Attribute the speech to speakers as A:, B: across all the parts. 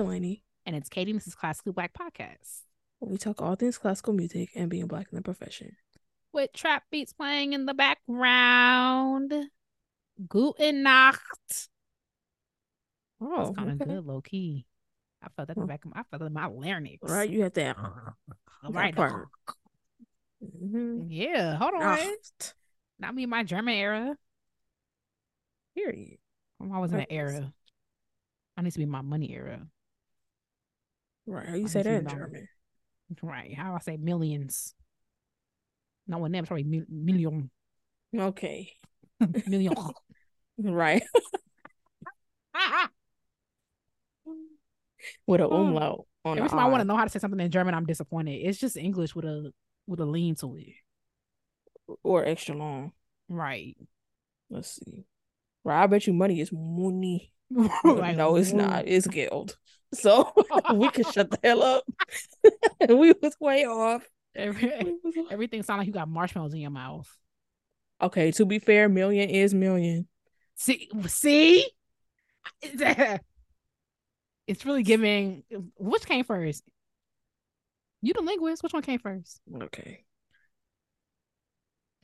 A: Dalanie.
B: And it's Katie. This is Classically Black Podcast.
A: We talk all things classical music and being black in the profession.
B: With trap beats playing in the background. Guten Nacht.
A: Oh,
B: That's kind of
A: okay.
B: good, low key. I felt that in the back of my, I felt in my larynx.
A: Right, you have that.
B: All right.
A: part. Mhm.
B: Yeah, hold on.
A: Nacht.
B: Not me in my German era.
A: Period.
B: I'm always in an era. I need to be my money era.
A: Right, how you say that in German?
B: Right. How I say millions. Not one probably mil- million.
A: Okay,
B: million.
A: right. With a
B: Oh.
A: umlaut on
B: Every time I want to know how to say something in German, I'm disappointed. It's just English with a with a lean to it.
A: or extra long.
B: Right.
A: Let's see. Right, I bet you money is money.
B: Like,
A: no, it's not. It's Geld. So we can shut the hell up. we was way off.
B: Every, everything sounds like you got marshmallows in your mouth.
A: Okay, to be fair, million is million.
B: See, see, it's really giving. Which came first? You the linguist. Which one came first?
A: Okay.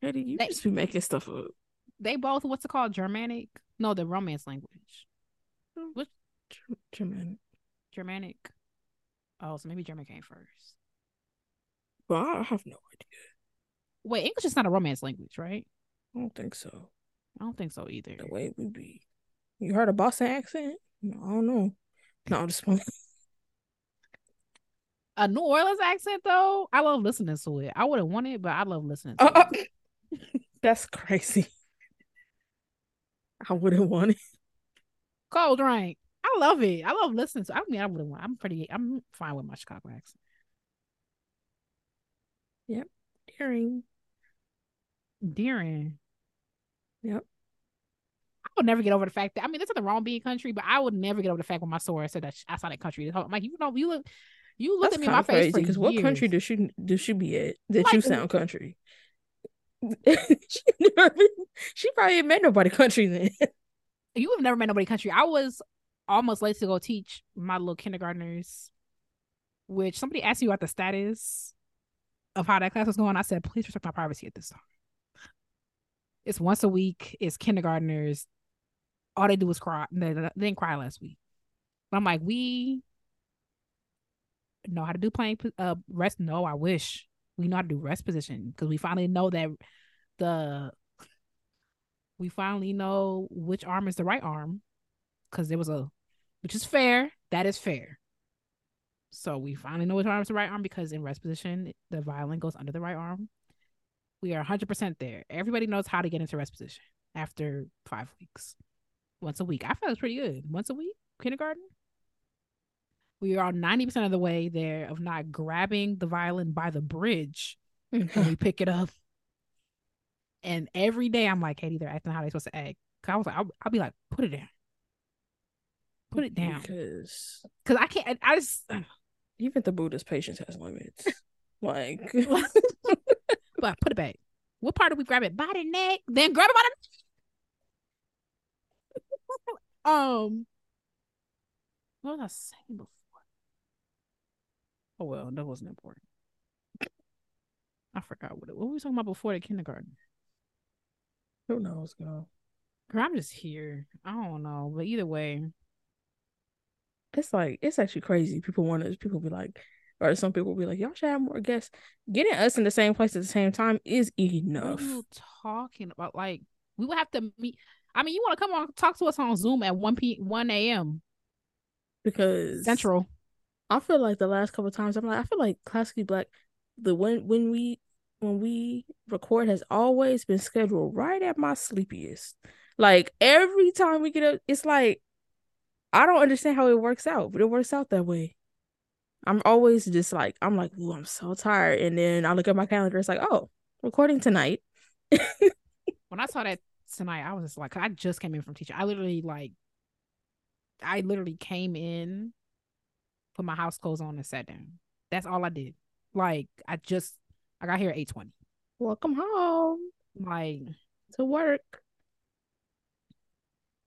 A: Katie, you
B: They-
A: just be making stuff up.
B: They both. What's it called? Germanic? No, the Romance language.
A: Ger- German.
B: Germanic. Oh, so maybe German came first.
A: But I have no idea.
B: Wait, English is not a Romance language, right?
A: I don't think so.
B: I don't think so either.
A: The way we be. You heard a Boston accent? No, I don't know. No, I'm just playing.
B: A New Orleans accent, though, I love listening to it. I wouldn't want it, but I love listening to
A: Uh,
B: it.
A: uh, that's crazy. I wouldn't want it.
B: Cold drink. I love it. I love listening to. I mean, I wouldn't want. I'm pretty. I'm fine with my Chicago accent.
A: Yep.
B: Deering. Deering.
A: Yep.
B: I would never get over the fact that I mean, that's there's the wrong being country, but I would never get over the fact when my store said that I sounded country. I'm like, you know, you look, you look
A: That's
B: at me in my
A: of
B: face
A: crazy.
B: because
A: what country does she does she be at that you sound country? she, never she probably ain't met nobody country then.
B: you have never met nobody country. I was almost late to go teach my little kindergartners, which somebody asked me about the status of how that class was going. I said, please respect my privacy at this time. It's once a week. It's kindergartners. All they do is cry. They, didn't cry last week. But I'm like, we know how to do playing uh rest. No, I wish we know how to do rest position because we finally know that the we finally know which arm is the right arm because there was a which is fair. That is fair. So we finally know which arm is the right arm because in rest position, the violin goes under the right arm. We are 100% there. Everybody knows how to get into rest position after five weeks. Once a week. I felt it's pretty good. Once a week, kindergarten. We are 90% of the way there of not grabbing the violin by the bridge when we pick it up. And every day I'm like, Katie, they're acting how they're supposed to act. Cause I was like, I'll, I'll be like, put it down. Put it down.
A: Because
B: Cause I can't, I, just,
A: even the Buddha's patience has limits. Like
B: but put it back. What part do we grab it? By the neck, then grab it by the Um, what was I saying before? Oh well, that wasn't important. I forgot what it, what were we talking about before the kindergarten.
A: Who knows, girl?
B: Girl, I'm just here. I don't know, but either way,
A: It's like it's actually crazy. People want to. People be like, or some people be like, y'all should have more guests. Getting us in the same place at the same time is
B: what
A: enough.
B: are you talking about? Like, we would have to meet. I mean, you want to come on talk to us on Zoom at one p one a.m.
A: Because
B: Central.
A: I feel like the last couple of times I'm like, I feel like classically black. The when when we when we record has always been scheduled right at my sleepiest. Like every time we get up, it's like I don't understand how it works out, but it works out that way. I'm always just like I'm like, ooh, I'm so tired, and then I look at my calendar. It's like, oh, recording tonight.
B: when I saw that tonight, I was just like, I just came in from teaching. I literally like, I literally came in, put my house clothes on, and sat down. That's all I did. Like, I just, I got here at eight twenty.
A: Welcome home
B: Like,
A: to work.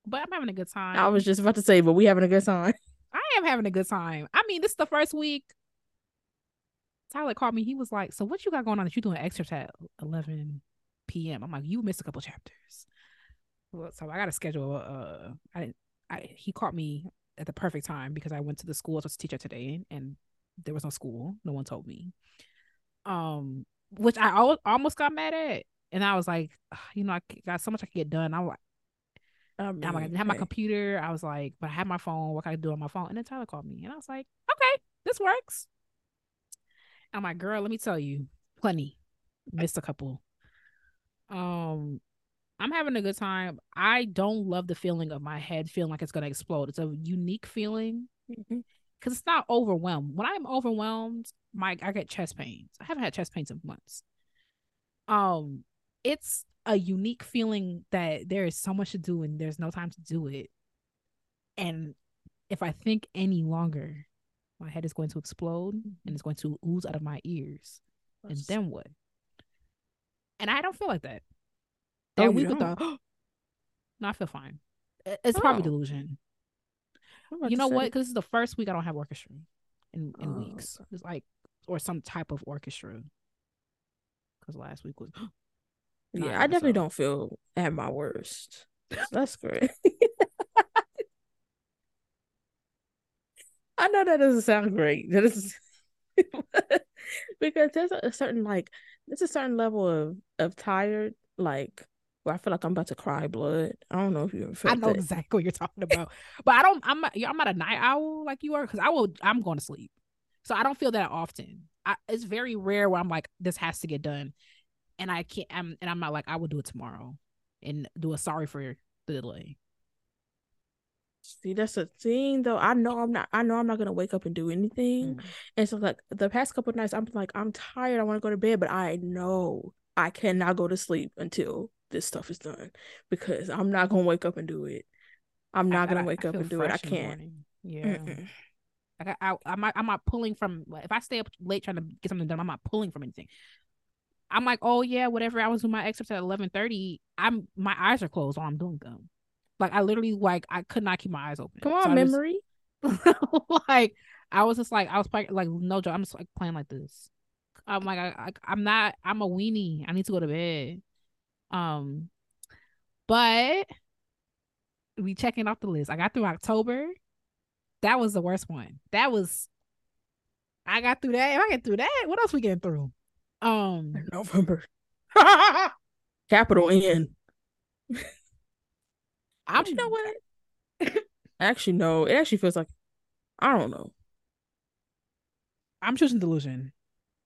B: but I'm having a good time.
A: I was just about to say, but we having a good time.
B: I am having a good time. I mean, this is the first week. Tyler called me. He was like, "So what you got going on? That you doing excerpts at 11 p.m.?" I'm like, "You missed a couple chapters." Well, so I got to schedule. Uh, I didn't. I he caught me at the perfect time because I went to the school I was a teacher today, and there was no school. No one told me. Um, which I al- almost got mad at, and I was like, you know, I got so much I could get done. I'm like, I mean, I'm like, I didn't have my computer. I was like, but I have my phone. What can I do on my phone? And then Tyler called me, and I was like, okay, this works. I'm like, girl, let me tell you, plenty. Missed a couple. Um, I'm having a good time. I don't love the feeling of my head feeling like it's gonna explode. It's a unique feeling because it's not overwhelmed. When I'm overwhelmed, my I get chest pains. I haven't had chest pains in months. Um, it's a unique feeling that there is so much to do and there's no time to do it. And if I think any longer, my head is going to explode and it's going to ooze out of my ears. And then what? And I don't feel like that. That oh, week with the no, I feel fine. It's oh. probably delusion. You know what? Because this is the first week I don't have orchestra in, in oh. weeks. It's like or some type of orchestra. Because last week was
A: yeah, I definitely don't feel at my worst. That's great. I know that doesn't sound great. That is because there's a certain like there's a certain level of of tired like where I feel like I'm about to cry blood. I don't know if you ever felt
B: I know
A: that.
B: exactly what you're talking about, but I don't. I'm not, I'm not a night owl like you are because I will. I'm going to sleep, so I don't feel that often. I, it's very rare where I'm like this has to get done, and I can't. I'm and I'm not like I will do it tomorrow, and do a sorry for the delay.
A: See, that's a thing though. I know I'm not I know I'm not gonna wake up and do anything. Mm. And so like the past couple nights I'm like, I'm tired, I want to go to bed, but I know I cannot go to sleep until this stuff is done because I'm not gonna wake up and do it. I'm not I, gonna wake I, up and do it. I can't.
B: Yeah. Mm-mm. Like I, I, I'm not, I'm not pulling from. If I stay up late trying to get something done, I'm not pulling from anything. I'm like, oh yeah, whatever. I was doing my excerpts at eleven thirty. I'm my eyes are closed while I'm doing them. Like I literally like I could not keep my eyes open.
A: Come on, so memory.
B: like I was just like I was like no joke. I'm just like playing like this. I'm like I, I I'm not. I'm a weenie. I need to go to bed. Um, but we checking off the list. I got through October. That was the worst one. That was I got through that. If I get through that, what else we getting through? Um
A: November. Capital N. I'm you know what? actually, no. It actually feels like I don't know.
B: I'm choosing delusion.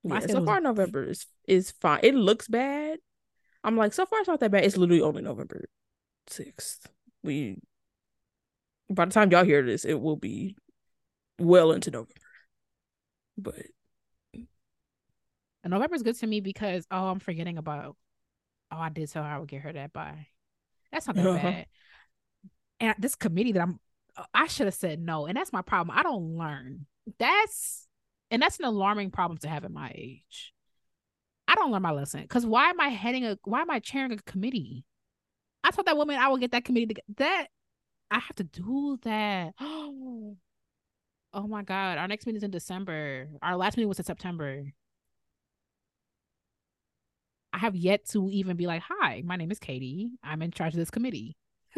A: Yeah, so far November is is fine. It looks bad, I'm like, so far it's not that bad. It's literally only November sixth. We by the time y'all hear this, it will be well into November. But
B: November's good to me because oh, I'm forgetting about oh, I did tell her I would get her that by. That's not that uh-huh. bad. And this committee that I'm I should have said no. And that's my problem. I don't learn. That's and that's an alarming problem to have at my age. I don't learn my lesson because why am I heading a why am I chairing a committee? I told that woman I will get that committee to that I have to do that. Oh, oh my god, our next meeting is in December. Our last meeting was in September. I have yet to even be like, "Hi, my name is Katie. I'm in charge of this committee."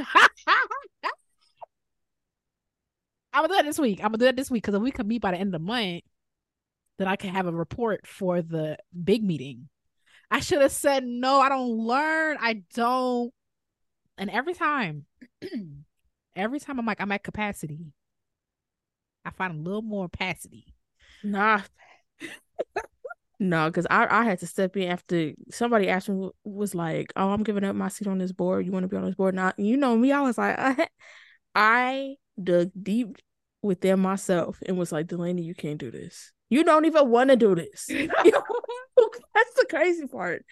B: I'm gonna do that this week. I'm gonna do that this week because if we can meet by the end of the month, that I could have a report for the big meeting. I should have said no, I don't learn. I don't. And every time, every time I'm like, I'm at capacity. I find a little more capacity.
A: Nah. no, because I, I had to step in after somebody asked me was like, Oh, I'm giving up my seat on this board. You want to be on this board? Now you know me, I was like, I, I dug deep within myself and was like, Dalanie, you can't do this. You don't even want to do this. That's the crazy part.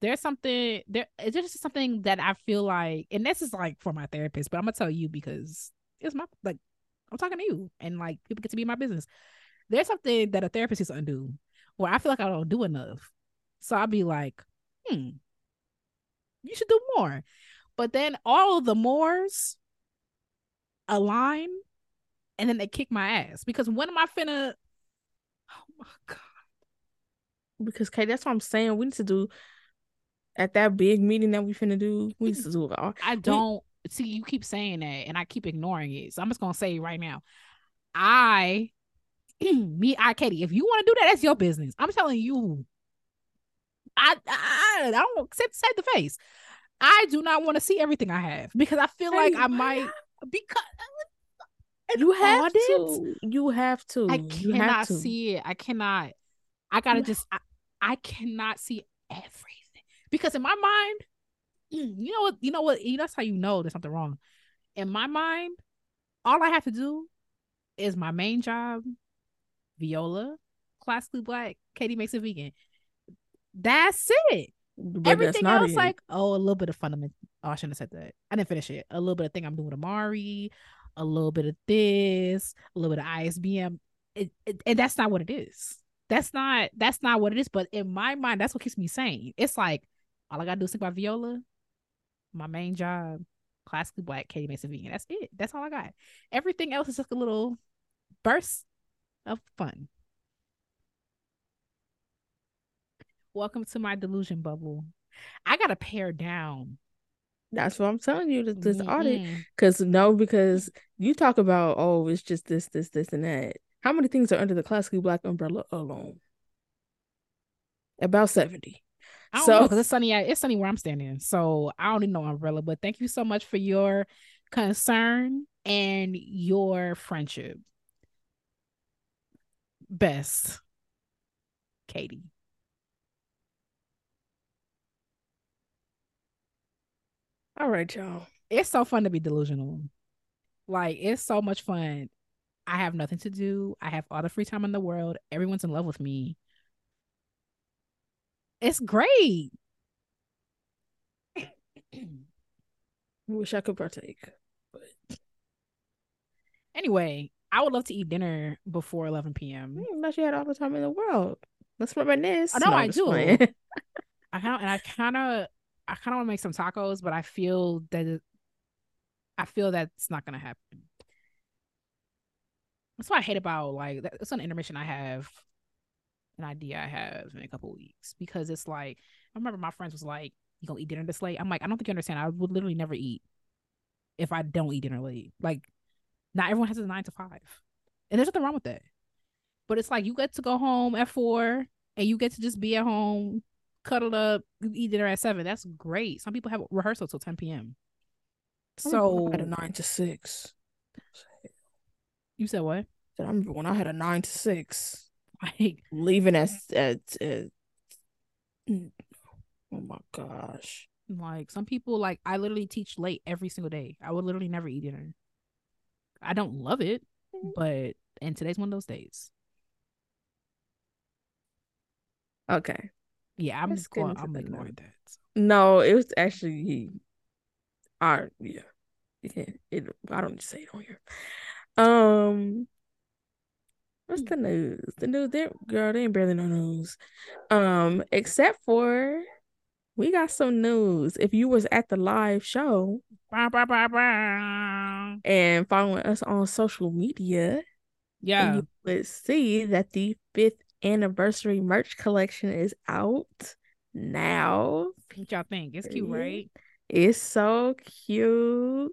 B: There's something there. It's just something that I feel like, and this is like for my therapist, but I'm gonna tell you because it's my like I'm talking to you, and like people get to be my business. There's something that a therapist is undo, where I feel like I don't do enough. So I'll be like, hmm, you should do more. But then all of the mores align and then they kick my ass because when am I finna? Oh my god!
A: Because Kate, that's what I'm saying. We need to do at that big meeting that we finna do. We need to do it all.
B: I don't we, see you keep saying that, and I keep ignoring it. So I'm just gonna say right now, I, me, I, Katie, if you want to do that, that's your business. I'm telling you. I I, I don't say say the face. I do not want to see everything I have because I feel like I might because
A: you have audit? to. You have to.
B: I cannot to. see it. I cannot. I gotta you just. I, I cannot see everything because in my mind, mm, you know what? You know what? You know, that's how you know there's something wrong. In my mind, all I have to do is my main job, Viola, classically black, Katie makes it vegan. That's it. But Everything else, it. like, oh, a little bit of fundamental. Oh, I shouldn't have said that. I didn't finish it. A little bit of thing I'm doing with Amari, a little bit of this, a little bit of ISBM. It, it, and that's not what it is. That's not that's not what it is. But in my mind, that's what keeps me sane. It's like all I gotta do is think about Viola, my main job, classically black, Katie makes it vegan. That's it. That's all I got. Everything else is just a little burst of fun. Welcome to my delusion bubble. I gotta pare down
A: that's what I'm telling you. This, this mm-hmm. audit, because no, because you talk about oh, it's just this, this, this, and that. How many things are under the classically black umbrella alone? About seventy.
B: I don't so, know because it's sunny. It's sunny where I'm standing, so I don't need no umbrella. But thank you so much for your concern and your friendship. Best, Katie.
A: All right, y'all.
B: It's so fun to be delusional. Like it's so much fun. I have nothing to do. I have all the free time in the world. Everyone's in love with me. It's great.
A: Wish I could partake. But
B: anyway, I would love to eat dinner before 11 p.m.
A: Mm, unless you had all the time in the world. Let's reminisce.
B: I know no, I do. I kind and I kind of I kind of want to make some tacos, but I feel that I feel that's not gonna happen. That's what I hate about like that's an intermission I have, an idea I have in a couple weeks because it's like I remember my friends was like, "You gonna eat dinner this late?" I'm like, I don't think you understand. I would literally never eat if I don't eat dinner late. Like, not everyone has a nine to five, and there's nothing wrong with that. But it's like you get to go home at four, and you get to just be at home cuddled up, eat dinner at seven. That's great. Some people have rehearsal till 10 p.m. So
A: I had a nine to six.
B: You said what?
A: I remember when I had a nine to six. Like leaving at at, at oh my gosh.
B: Like some people like I literally teach late every single day. I would literally never eat dinner. I don't love it, but and today's one of those days.
A: Okay
B: yeah, I'm just going. I'm ignoring that. So.
A: No, it was actually I yeah. It, it I don't say it on here. Um, what's the news? The news there, girl. They ain't barely no news. Um, except for we got some news. If you was at the live show bah, bah, bah, and following us on social media,
B: yeah,
A: you would see that the fifth anniversary merch collection is out now.
B: What y'all think? It's cute, right?
A: It's so cute.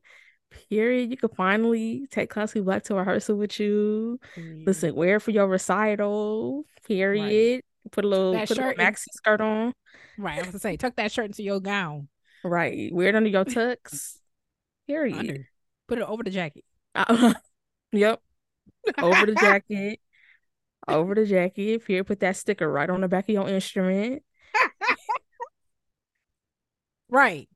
A: Period. You can finally take Classy Black to rehearsal with you. Mm. Listen, wear it for your recital. Period. Right. Put a little, that put a maxi skirt on.
B: Right. I was going to say, tuck that shirt into your gown.
A: Right. Wear it under your tux. Period. Under.
B: Put it over the jacket. Uh,
A: yep. Over the jacket over the jacket. If you put that sticker right on the back of your instrument.
B: right.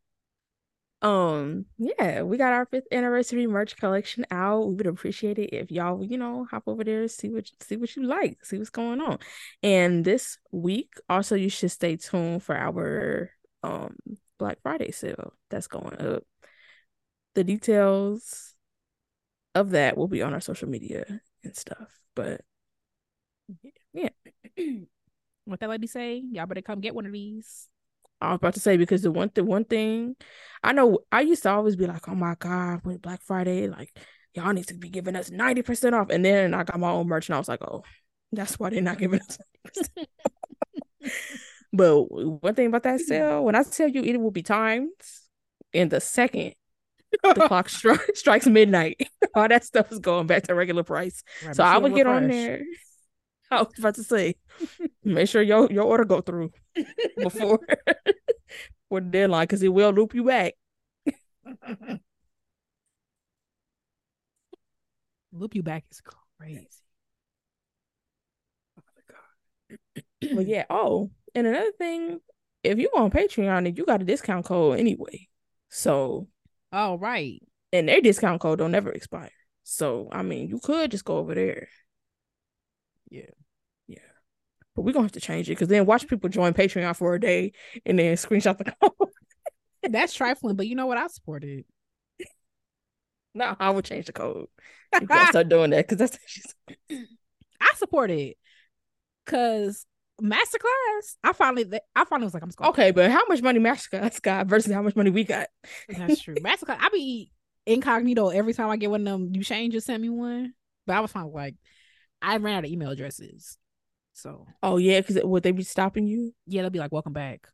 A: Um, yeah, we got our fifth anniversary merch collection out. We would appreciate it if y'all, you know, hop over there, see what see what you like, see what's going on. And this week, also you should stay tuned for our um Black Friday sale that's going up. The details of that will be on our social media and stuff. But
B: yeah. what that lady say? Y'all better come get one of these.
A: I was about to say because the one the one thing I know I used to always be like, oh my god, with Black Friday, like y'all need to be giving us 90% off. And then I got my own merch and I was like, oh, that's why they're not giving us but one thing about that sale, when I tell you it will be times, in the second the clock stri- strikes midnight, all that stuff is going back to regular price. Right, so I would get on there. I was about to say, make sure your your order go through before for the deadline because it will loop you back.
B: loop you back is crazy.
A: Oh but yeah, oh, and another thing, if you on Patreon, you got a discount code anyway. So,
B: oh right,
A: and their discount code don't ever expire. So I mean, you could just go over there. Yeah, yeah. But we're gonna have to change it because then watch people join Patreon for a day and then screenshot the code.
B: That's trifling, but you know what? I support it.
A: No, I would change the code. You gotta start doing that because that's
B: I support it because masterclass. I finally, I finally was like, I'm just.
A: Okay, but how much money masterclass got versus how much money we got?
B: That's true. masterclass. I be incognito every time I get one of them. You change just sent me one, but I was fine. Like, I ran out of email addresses. So.
A: Oh yeah, because would they be stopping you?
B: Yeah, they'll be like, "Welcome back."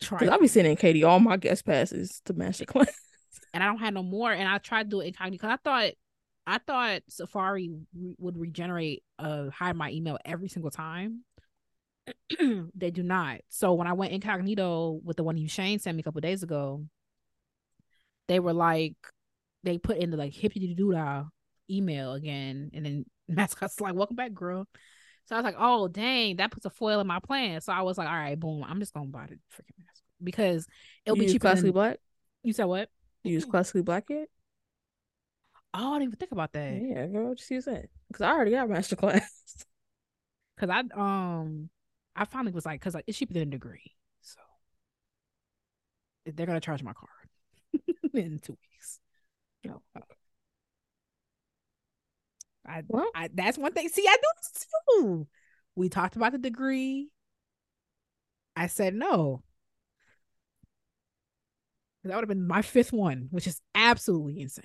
A: Try because I'll be sending Katie all my guest passes to masterclass,
B: and I don't have no more. And I tried to do it incognito because I thought I thought Safari re- would regenerate uh hide my email every single time. they do not. So when I went incognito with the one you Shane sent me a couple days ago, they were like they put in the like hippity doo email again, and then mascot's like, "Welcome back, girl." So I was like, "Oh dang, that puts a foil in my plan." So I was like, "All right, boom, I'm just gonna buy the freaking mask because it'll
A: you
B: be cheaper."
A: Classically than... black.
B: You said what?
A: You use classically black yet?
B: Oh, I didn't even think about that.
A: Yeah, girl, just use it because I already got master class.
B: Because I um, I finally was like, because like, it's cheaper than a degree, so they're gonna charge my card in two weeks. No. I, well, I that's one thing. See, I do this too. We talked about the degree. I said no. That would have been my fifth one, which is absolutely insane.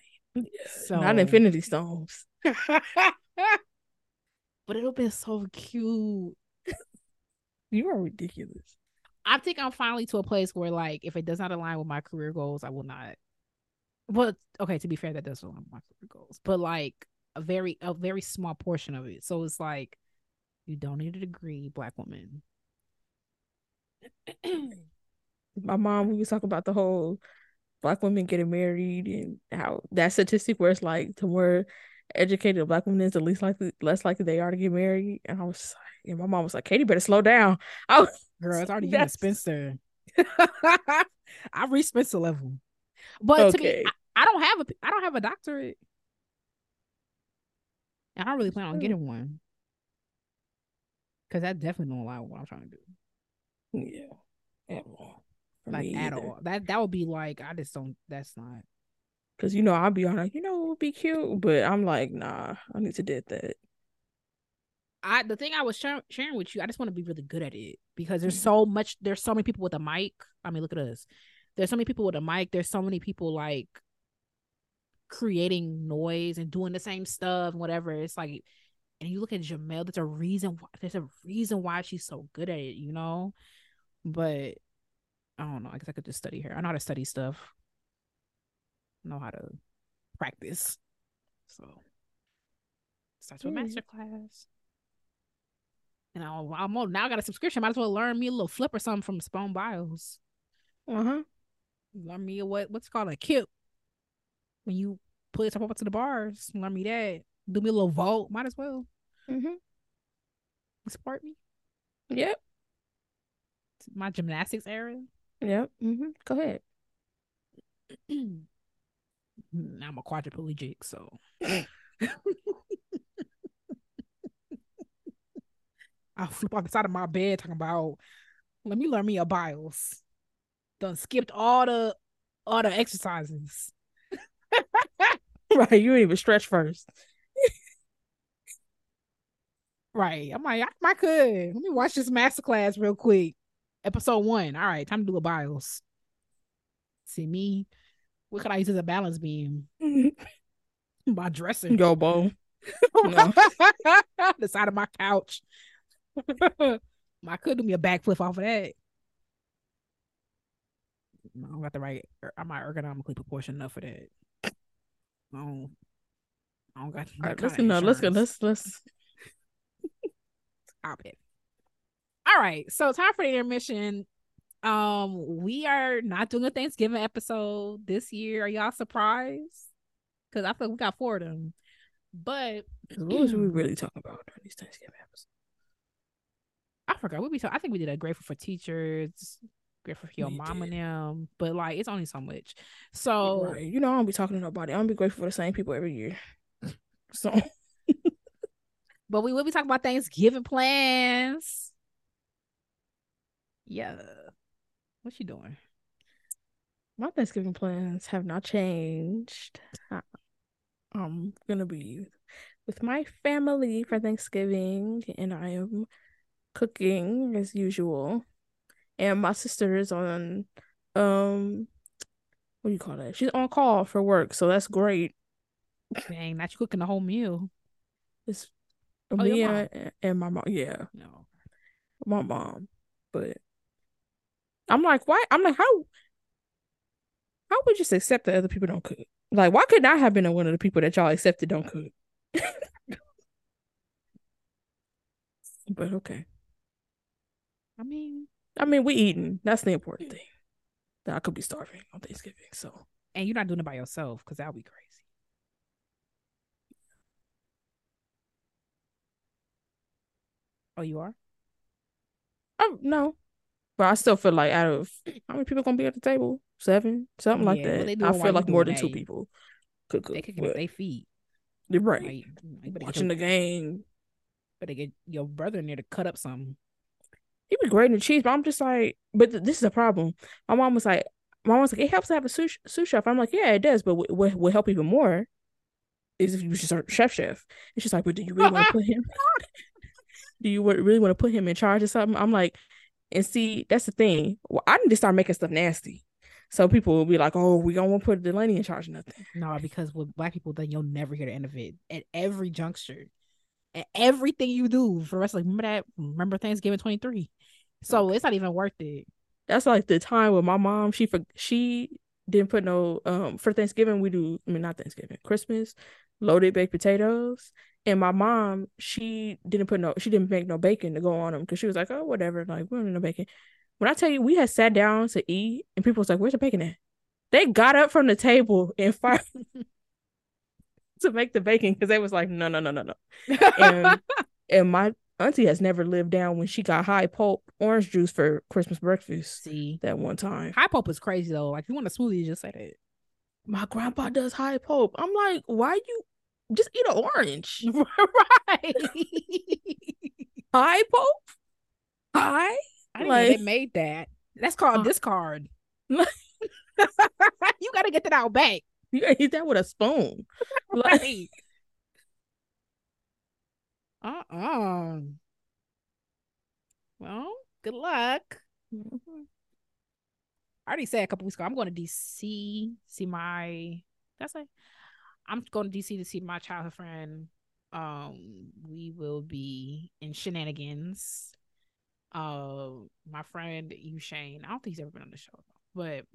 A: So not infinity stones.
B: but it'll be so cute.
A: you are ridiculous.
B: I think I'm finally to a place where like if it does not align with my career goals, I will not. But okay, to be fair, that does align with my career goals. But like a very a very small portion of it. So it's like you don't need a degree, black woman.
A: my mom, we was talking about the whole black women getting married and how that statistic where it's like the more educated black woman is, the least likely less likely they are to get married. And I was like, and my mom was like, Katie better slow down. I was
B: girl, it's already getting Spencer. I reached Spencer level. But okay. to me, I, I, don't have a I don't have a doctorate. I don't really plan on getting one. Cause that definitely don't allow what I'm trying to do.
A: Yeah. At all
B: like at all. That that would be like I just don't. That's not.
A: Cause you know I'll be on like you know it would be cute, but I'm like nah, I need to did that.
B: I the thing I was sharing, sharing with you, I just want to be really good at it because there's mm-hmm. so much. There's so many people with a mic. I mean, look at us. There's so many people with a mic. There's so many people like creating noise and doing the same stuff and whatever. It's like, and you look at Jamel. There's a reason. Why, there's a reason why she's so good at it. You know, but I don't know. I guess I could just study her. I know how to study stuff. I know how to practice. So starts with mm. master class. And I'll, I'm now I got a subscription. Might as well learn me a little flip or something from Simone Biles.
A: Uh huh.
B: Learn me what what's called a kip. When you pull yourself up to the bars, learn me that. Do me a little vault. Might as well.
A: Mm-hmm.
B: Support me.
A: Yep.
B: My gymnastics area.
A: Yep. Mm-hmm. Go ahead.
B: I'm a quadriplegic, so I'll flip off the side of my bed talking about let me learn me a Biles. Done skipped all the all the exercises.
A: right, you even stretch first.
B: right. I'm like, I, I could. Let me watch this masterclass real quick. Episode one. All right, time to do a Biles. See me. What could I use as a balance beam? My dressing.
A: Yo, Bo.
B: No. the side of my couch. I could do me a backflip off of that. I don't got the right. Er, I'm not ergonomically proportioned enough for that. I don't. I don't got.
A: All right, let's go. No, let's go. Let's let's
B: stop it. All right, so time for the intermission. Um, we are not doing a Thanksgiving episode this year. Are y'all surprised? Because I feel like we got four of them. But
A: what was we really talking about during these Thanksgiving episodes?
B: I forgot what we talk. I think we did a grateful for teachers, grateful for your we mom did. and them. But like, it's only so much. So
A: right. you know, I don't be talking to nobody. I don't be grateful for the same people every year. So,
B: but we will be talking about Thanksgiving plans. Yeah, what you doing?
A: My Thanksgiving plans have not changed. I'm gonna be with my family for Thanksgiving, and I am cooking as usual. And my sister is on, um, what do you call that? She's on call for work, so that's great.
B: Dang, not you cooking the whole meal.
A: It's oh, me and, and my mom. Yeah,
B: no,
A: my mom. But I'm like, why? I'm like, how? How would you just accept that other people don't cook? Like, why could I have been one of the people that y'all accepted don't cook? but okay.
B: I mean,
A: I mean, we eating. That's the important thing. That I could be starving on Thanksgiving. So,
B: and you're not doing it by yourself because that would be crazy. Oh, you are?
A: Oh no, but I still feel like out of how many people gonna be at the table? Seven, something like that. I feel like more than two people
B: could cook. They could get their feet.
A: You're right. Like, Watching the game.
B: But they get your brother in there to cut up something.
A: He was grating the cheese, but I'm just like, but th- this is a problem. My mom was like, my mom was like, it helps to have a sous, sous chef. I'm like, yeah, it does, but what will help even more is if you just start chef chef. And she's like, but do you really want to put him? do you really want to put him in charge of something? I'm like, and see, that's the thing. Well, I need to start making stuff nasty. So people will be like, "Oh, we don't want to put Dalanie in charge of nothing."
B: No, because with black people, then you'll never hear the end of it. At every juncture, everything you do for the rest, like remember that, remember Thanksgiving twenty three. So okay. it's not even worth it.
A: That's like the time with my mom. She for she didn't put no um for Thanksgiving. We do, I mean not Thanksgiving, Christmas, loaded baked potatoes. And my mom, she didn't put no, she didn't make no bacon to go on them because she was like, oh whatever, like we don't need no bacon. When I tell you, we had sat down to eat, and people was like, "Where's the bacon at?" They got up from the table and fired to make the bacon because they was like, "No, no, no, no, no." and and my auntie has never lived down when she got high pulp orange juice for Christmas breakfast.
B: See
A: that one time.
B: High pulp is crazy though. Like you want a smoothie, just say that.
A: My grandpa does high pulp. I'm like, why you just eat an orange?
B: right.
A: high pulp? High?
B: I didn't like, they made that. That's called uh, discard. you gotta get that out back.
A: You gotta eat that with a spoon. Like,
B: uh-uh. Well, good luck. Mm-hmm. I already said a couple weeks ago, I'm going to DC see my that's it. I'm going to DC to see my childhood friend. Um, we will be in shenanigans uh my friend Shane. I don't think he's ever been on the show, but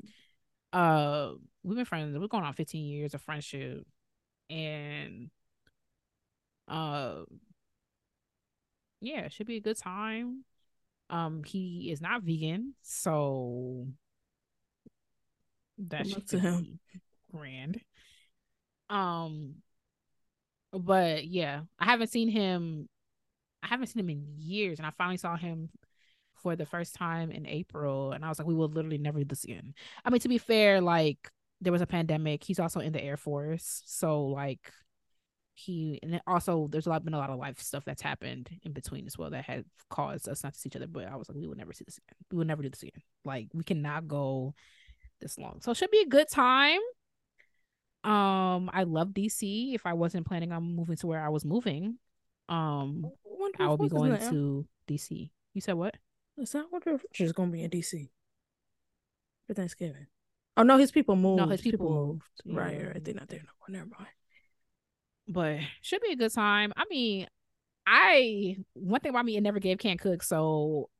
B: uh we've been friends. We're going on 15 years of friendship, and uh yeah, it should be a good time. Um, he is not vegan, so that should to him. grand. Um, but yeah, I haven't seen him. I haven't seen him in years, and I finally saw him for the first time in April, and I was like, we will literally never do this again. I mean, to be fair, like there was a pandemic. He's also in the Air Force, so like he and also there's a lot been a lot of life stuff that's happened in between as well that had caused us not to see each other. But I was like, we will never see this again. We will never do this again. Like we cannot go this long. So it should be a good time. Um, I love DC. If I wasn't planning on moving to where I was moving, um, I would be going to DC. You said what?
A: Is that what Richard's gonna be in DC for Thanksgiving? Oh no, his people moved.
B: No, his people, people moved.
A: moved. Right, right. They're not there no more. Never mind.
B: but should be a good time. I mean, I one thing about me, it never gave can't cook, so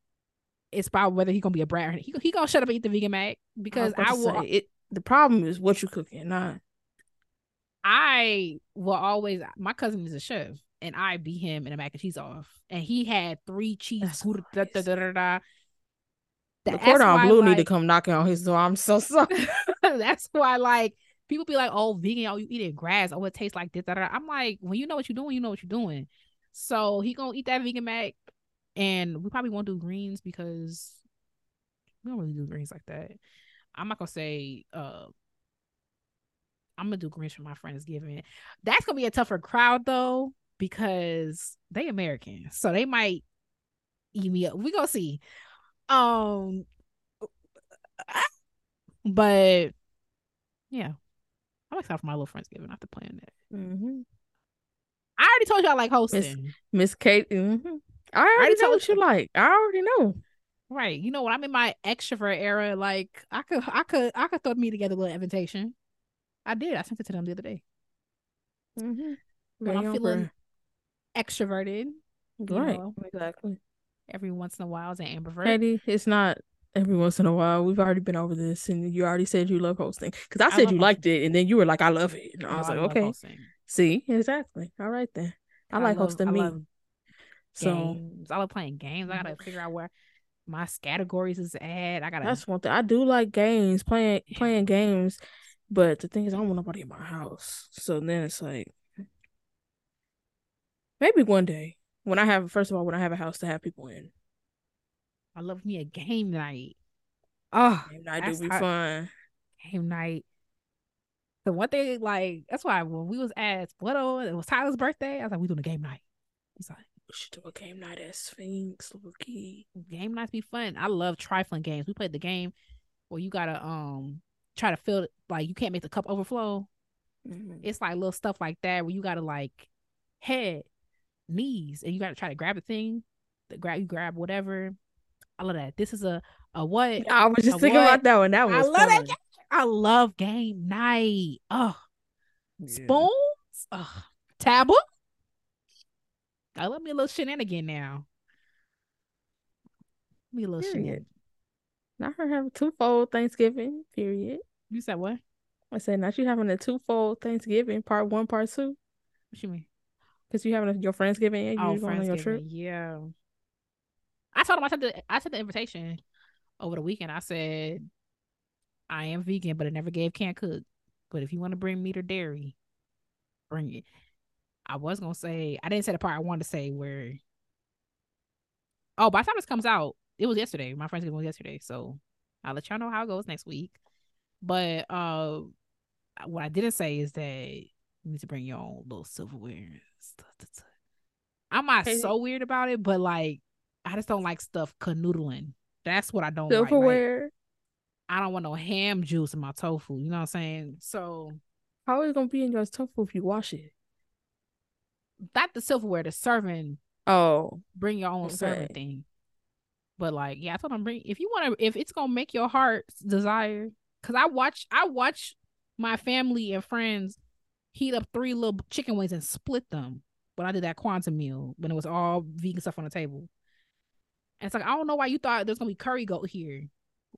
B: it's about whether he's gonna be a brat. Or he he gonna shut up and eat the vegan mac because I,
A: I
B: will.
A: say, it. The problem is what you cooking, not.
B: I will always. My cousin is a chef, and I beat him in a mac and cheese off, and he had three cheese. Da, da, da.
A: The cordon
B: why,
A: bleu need to come knocking on his door. I'm so sorry.
B: That's why, like, people be like, "Oh, vegan, oh, you eating grass? Oh, it tastes like this." I'm like, when you know what you're doing, you know what you're doing. So he gonna eat that vegan mac, and we probably won't do greens because we don't really do greens like that. I'm not gonna say. uh I'm gonna do greens for my Friendsgiving. That's gonna be a tougher crowd though because they American, so they might eat me up. We gonna see. Um, but yeah, I'm excited for my little Friendsgiving after playing that.
A: Mhm.
B: I already told you I like hosting.
A: Miss Kate. mhm. I already know
B: told
A: what you like. I already know.
B: Right. You know, when I'm in my extrovert era, like I could I could I could throw me together a little invitation. I did. I sent it to them the other day.
A: Mm-hmm.
B: When I'm feeling extroverted
A: right.
B: know.
A: Exactly.
B: every once in a while as an ambivert.
A: Katie, it's not every once in a while. We've already been over this, and you already said you love hosting. Because I
B: I
A: said
B: love
A: you liked it, and then you were like, "I love it." And I was like,
B: love
A: "Okay,
B: hosting.
A: see, exactly. All right then. I, like
B: love-
A: hosting
B: I
A: me. so
B: games. I love playing games. I gotta figure out where my categories is at. I gotta
A: that's one thing. I do like games, playing playing games, but the thing is, I don't want nobody in my house. So then it's like, maybe one day when I have, first of all, when I have a house to have people in,
B: I love me a game night. Oh,
A: game night do be fun.
B: game night. The one thing, like, that's why when we was at Splitto, it was Tyler's birthday. I was like, we doing a game night. He's like,
A: We should do a game night at Sphinx, low key.
B: game nights be fun. I love trifling games. We played the game where you gotta um try to fill it like you can't make the cup overflow.
A: Mhm.
B: It's like little stuff like that where you gotta like head, knees, and you gotta try to grab the thing. The grab you grab whatever. I love that. This is a a what?
A: I was just thinking
B: what?
A: about that one. That one.
B: I
A: was
B: love that game. I love game night. Oh,
A: Yeah.
B: spoons. Oh, tablet. I love me a little shenanigan now. Me a little
A: Period.
B: shenanigan.
A: Not her having a twofold Thanksgiving. Period.
B: You said what?
A: I said not you having a twofold Thanksgiving, part one, part two,
B: What you mean?
A: Because you having a, your Friendsgiving and
B: Oh,
A: you going on your trip.
B: Yeah. I told him I sent the I sent the invitation over the weekend. I said I am vegan, but I never gave can't cook. But if you want to bring meat or dairy, bring it. I was gonna say I didn't say the part I wanted to say where. Oh, by the time this comes out, it was yesterday. My Friendsgiving was yesterday, so I'll let y'all know how it goes next week. But uh, what I didn't say is that you need to bring your own little silverware. I'm not
A: Hey.
B: so weird about it, but like I just don't like stuff canoodling. That's what I don't like. like.
A: Silverware.
B: I don't want no ham juice in my tofu. You know what I'm saying? So
A: How is it gonna be in your tofu if you wash it?
B: not the silverware, the serving.
A: Oh,
B: Bring your own serving thing. But like, yeah, I told them bring if you want to. If it's gonna make your heart desire, because I watch, I watch my family and friends heat up three little chicken wings and split them. When I did that quantum meal, when it was all vegan stuff on the table, and it's like I don't know why you thought there's gonna be curry goat here.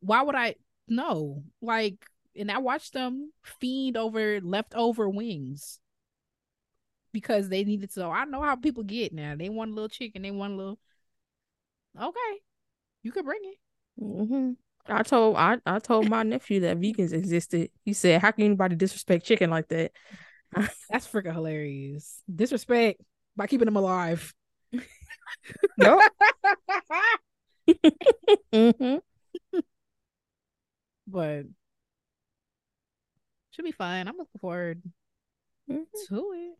B: Why would I? No, like, and I watched them feed over leftover wings because they needed to. I know how people get now. They want a little chicken. They want a little. Okay, you could bring it.
A: hmm I told I, I told my nephew that vegans existed. He said, "How can anybody disrespect chicken like that?"
B: That's freaking hilarious. Disrespect by keeping them alive.
A: Nope. hmm
B: but should be fun. I'm looking forward
A: hmm
B: to it.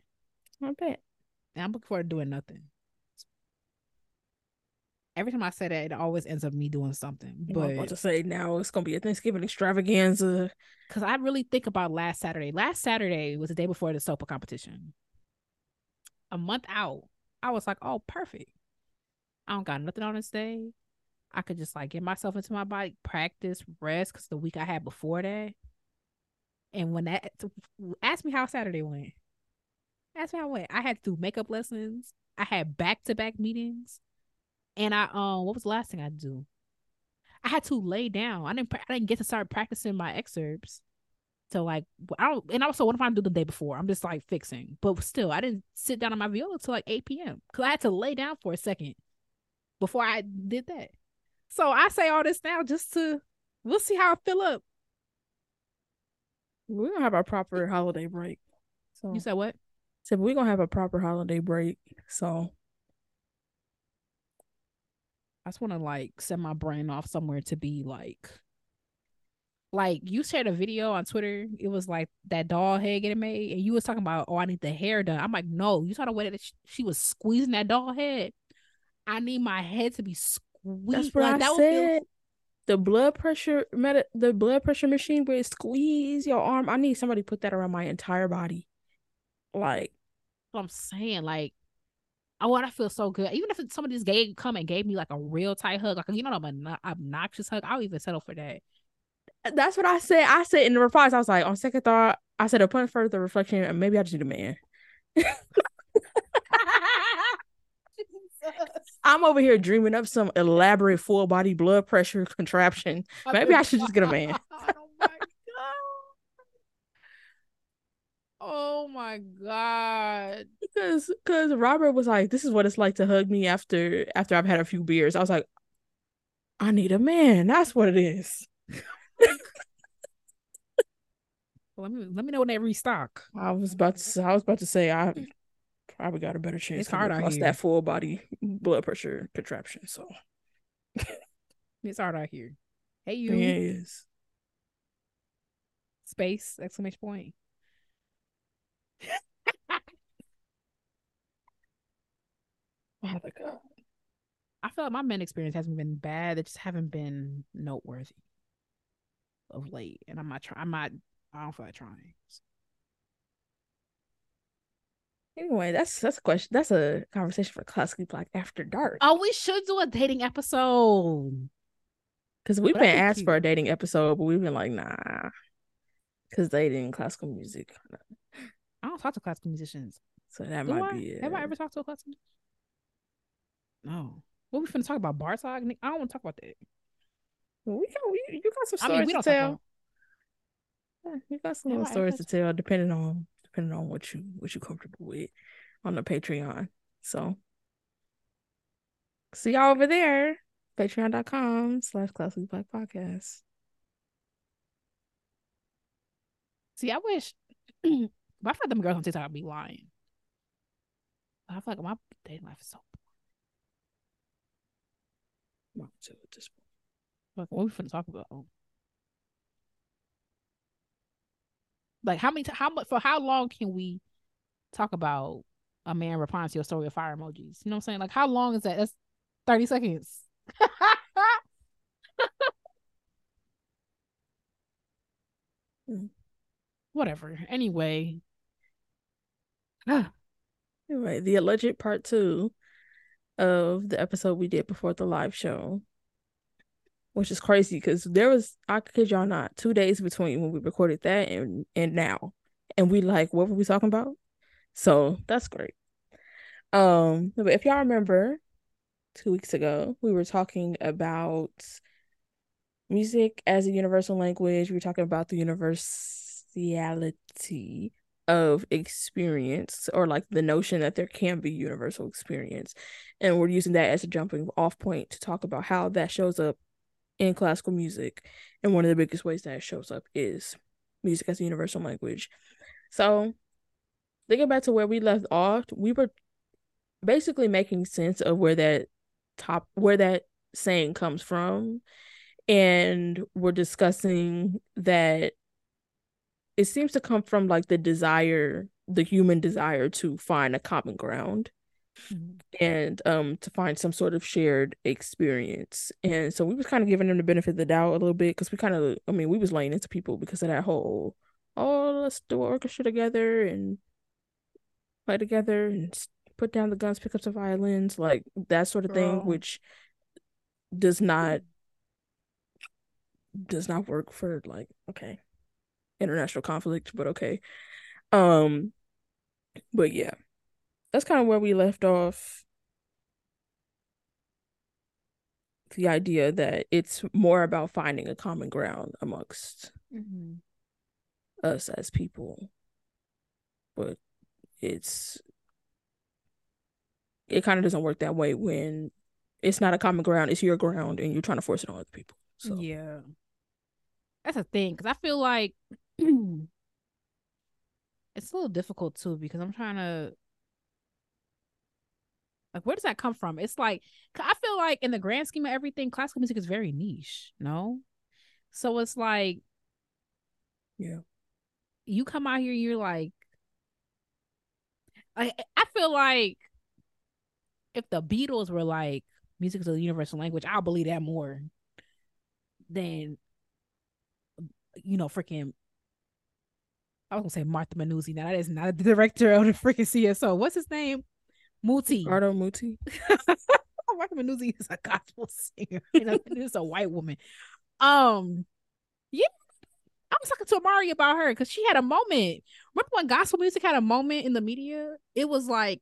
A: I bet.
B: And I'm looking forward to doing nothing. Every time I say that, it always ends up me doing something.
A: But I was about to say now it's gonna be a Thanksgiving extravaganza.
B: because I really think about last Saturday. Last Saturday was the day before the SOPA competition. A month out, I was like, oh, perfect. I don't got nothing on this day. I could just like get myself into my body, practice, rest. Because the week I had before that, and when that ask me how Saturday went, That's how I went. I had to do makeup lessons. I had back to back meetings, and I um, what was the last thing I do? I had to lay down. I didn't. I didn't get to start practicing my excerpts. So like I don't, and also what if I do the day before? I'm just like fixing, but still, I didn't sit down on my viola till like 8 p.m. because I had to lay down for a second before I did that. So I say all this now just to we'll see how I fill up.
A: We're gonna have our proper holiday break.
B: So you said what?
A: So we're gonna have a proper holiday break. So
B: I just want to like send my brain off somewhere to be like, like you shared a video on Twitter. It was like that doll head getting made, and you was talking about, oh, I need the hair done. I'm like, no, you saw the way that she, she was squeezing that doll head. I need my head to be squeezed.
A: That's what like, I that said. Feel- the blood pressure med- the blood pressure machine where it squeeze your arm. I need somebody put that around my entire body. Like
B: what I'm saying, like I want to feel so good. Even if somebody just gave come and gave me like a real tight hug, like you know, I'm an obnoxious hug, I'll even settle for that.
A: That's what I said. I said in the replies, I was like, on second thought, I said upon further reflection, uh, maybe I just need a man. I'm over here dreaming up some elaborate full body blood pressure contraption. Maybe I should just get a man.
B: oh Oh my god.
A: Because because Robert was like, this is what it's like to hug me after after I've had a few beers. I was like, I need a man. That's what it is.
B: let me let me know when they restock.
A: I was about to I was about to say I probably got a better chance.
B: It's hard out here.
A: that full body blood pressure contraption. So
B: it's hard out here. Hey you.
A: Yeah, it is.
B: Space exclamation point.
A: My god.
B: I feel like my men experience hasn't been bad. They just haven't been noteworthy of late. And I'm not trying. I'm not. I don't feel like trying. So.
A: Anyway, that's that's a question. That's a conversation for Classically Black After Dark.
B: Oh, we should do a dating episode.
A: Because we've been asked for a dating episode, but we've been like, nah. Because dating classical music.
B: I don't talk to classical musicians.
A: So that do might
B: I?
A: be it.
B: Have I ever talked to a classical No. What we finna talk about? Bartok? I don't want to talk about that.
A: We got we, you got some stories I mean, we to tell. Yeah, you got some little stories to tell, depending on depending on what you what you comfortable with on the Patreon. So see y'all over there. Patreon.com slash classic black podcast.
B: See, I wish but I feel like them girls on TikTok be lying. I feel like my dating life is so boring. at this point. what we finna talk about? Like how many? T- how much? For how long can we talk about a man replying to your story with fire emojis? You know what I'm saying? Like how long is that? That's thirty seconds. Mm. Whatever. Anyway.
A: anyway, the alleged part two of the episode we did before the live show which is crazy because there was I kid y'all not two days between when we recorded that and and now, and we like what were we talking about? So that's great. Um, but if y'all remember, two weeks ago we were talking about music as a universal language. We were talking about the universality of experience or like the notion that there can be universal experience and we're using that as a jumping off point to talk about how that shows up in classical music. And one of the biggest ways that it shows up is music as a universal language. So, thinking back to where we left off, we were basically making sense of where that top where that saying comes from and we're discussing that it seems to come from like the desire the human desire to find a common ground mm-hmm. and um to find some sort of shared experience. And so we was kind of giving them the benefit of the doubt a little bit because we kind of I mean we was laying into people because of that whole oh let's do an orchestra together and play together and put down the guns, pick up some violins, like that sort of thing, which does not does not work for like okay international conflict, but okay. Um But yeah, that's kind of where we left off. The idea that it's more about finding a common ground amongst
B: Mm-hmm.
A: us as people. But it's it kind of doesn't work that way when it's not a common ground, it's your ground and you're trying to force it on other people. So
B: Yeah. That's a thing because I feel like it's a little difficult too because I'm trying to like where does that come from? It's like I feel like in the grand scheme of everything, classical music is very niche, no? So it's like
A: Yeah.
B: you come out here, you're like I I feel like if the Beatles were like music is a universal language, I'll believe that more than you know, freaking I was gonna say Martha Munizzi. Now that is not the director of the freaking CSO. What's his name? Muti.
A: Ardo Muti.
B: Martha Munizzi is a gospel singer. You know, this is a white woman. Um, yeah, I was talking to Amari about her because she had a moment. Remember when gospel music had a moment in the media? It was like,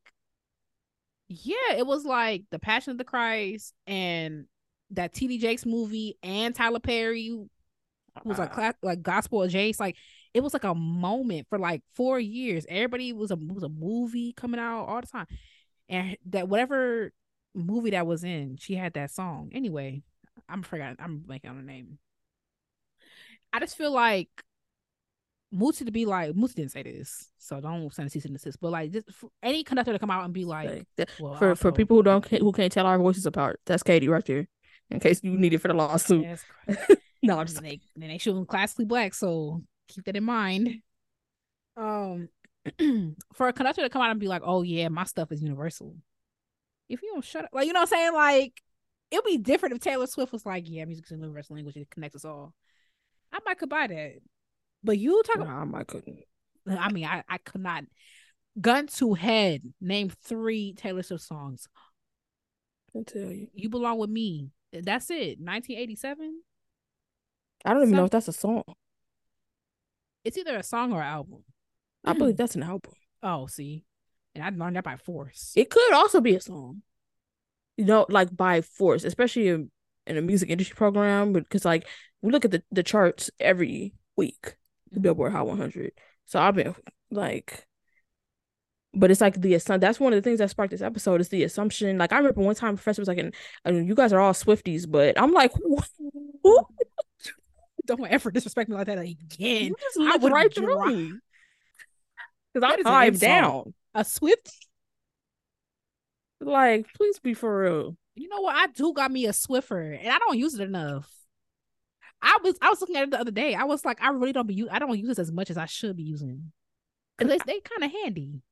B: yeah, it was like the Passion of the Christ and that TD Jakes movie and Tyler Perry was like cla- like gospel adjacent. Like it was like a moment for like four years. Everybody was a was a movie coming out all the time, and that whatever movie that was in, she had that song. Anyway, I'm forgot. I'm blanking on the name. I just feel like Muti to be like Muti didn't say this, so don't send a cease and desist. But like, just for any conductor to come out and be like,
A: Like, that-
B: well,
A: for for people who don't who can't tell our voices apart, that's Katie right there. In case you need it for the lawsuit. No, I'm
B: and
A: just
B: they then they shooting classically black, so keep that in mind. Um, for a conductor to come out and be like, "Oh yeah, my stuff is universal," if you don't shut up, like you know what I'm saying, like it'd be different if Taylor Swift was like, "Yeah, music's a universal language; it connects us all." I might could buy that, but you talk.
A: nah, I might couldn't.
B: I mean, I I could not. Gun to head, name three Taylor Swift songs.
A: I tell you.
B: You belong with me. That's it. 1987.
A: I don't even know if that's a song.
B: It's either a song or an album.
A: I believe that's an album.
B: Oh, see, and I learned that by force.
A: It could also be a song. You know, like by force, especially in, in a music industry program, because like we look at the, the charts every week, the
B: Mhm.
A: Billboard Hot 100. So I've been like, but it's like the assumption. That's one of the things that sparked this episode is the assumption. Like I remember one time, professor was like, and, and you guys are all Swifties, but I'm like, who?
B: Don't ever disrespect me like that again.
A: You just
B: I would
A: right through me. Because I'm
B: is an
A: five
B: insult.
A: down.
B: A Swift.
A: Like, please be for real.
B: You know what? I do got me a Swiffer, and I don't use it enough. I was I was looking at it the other day. I was like, I really don't be I don't use this as much as I should be using. Cause they they kind of handy.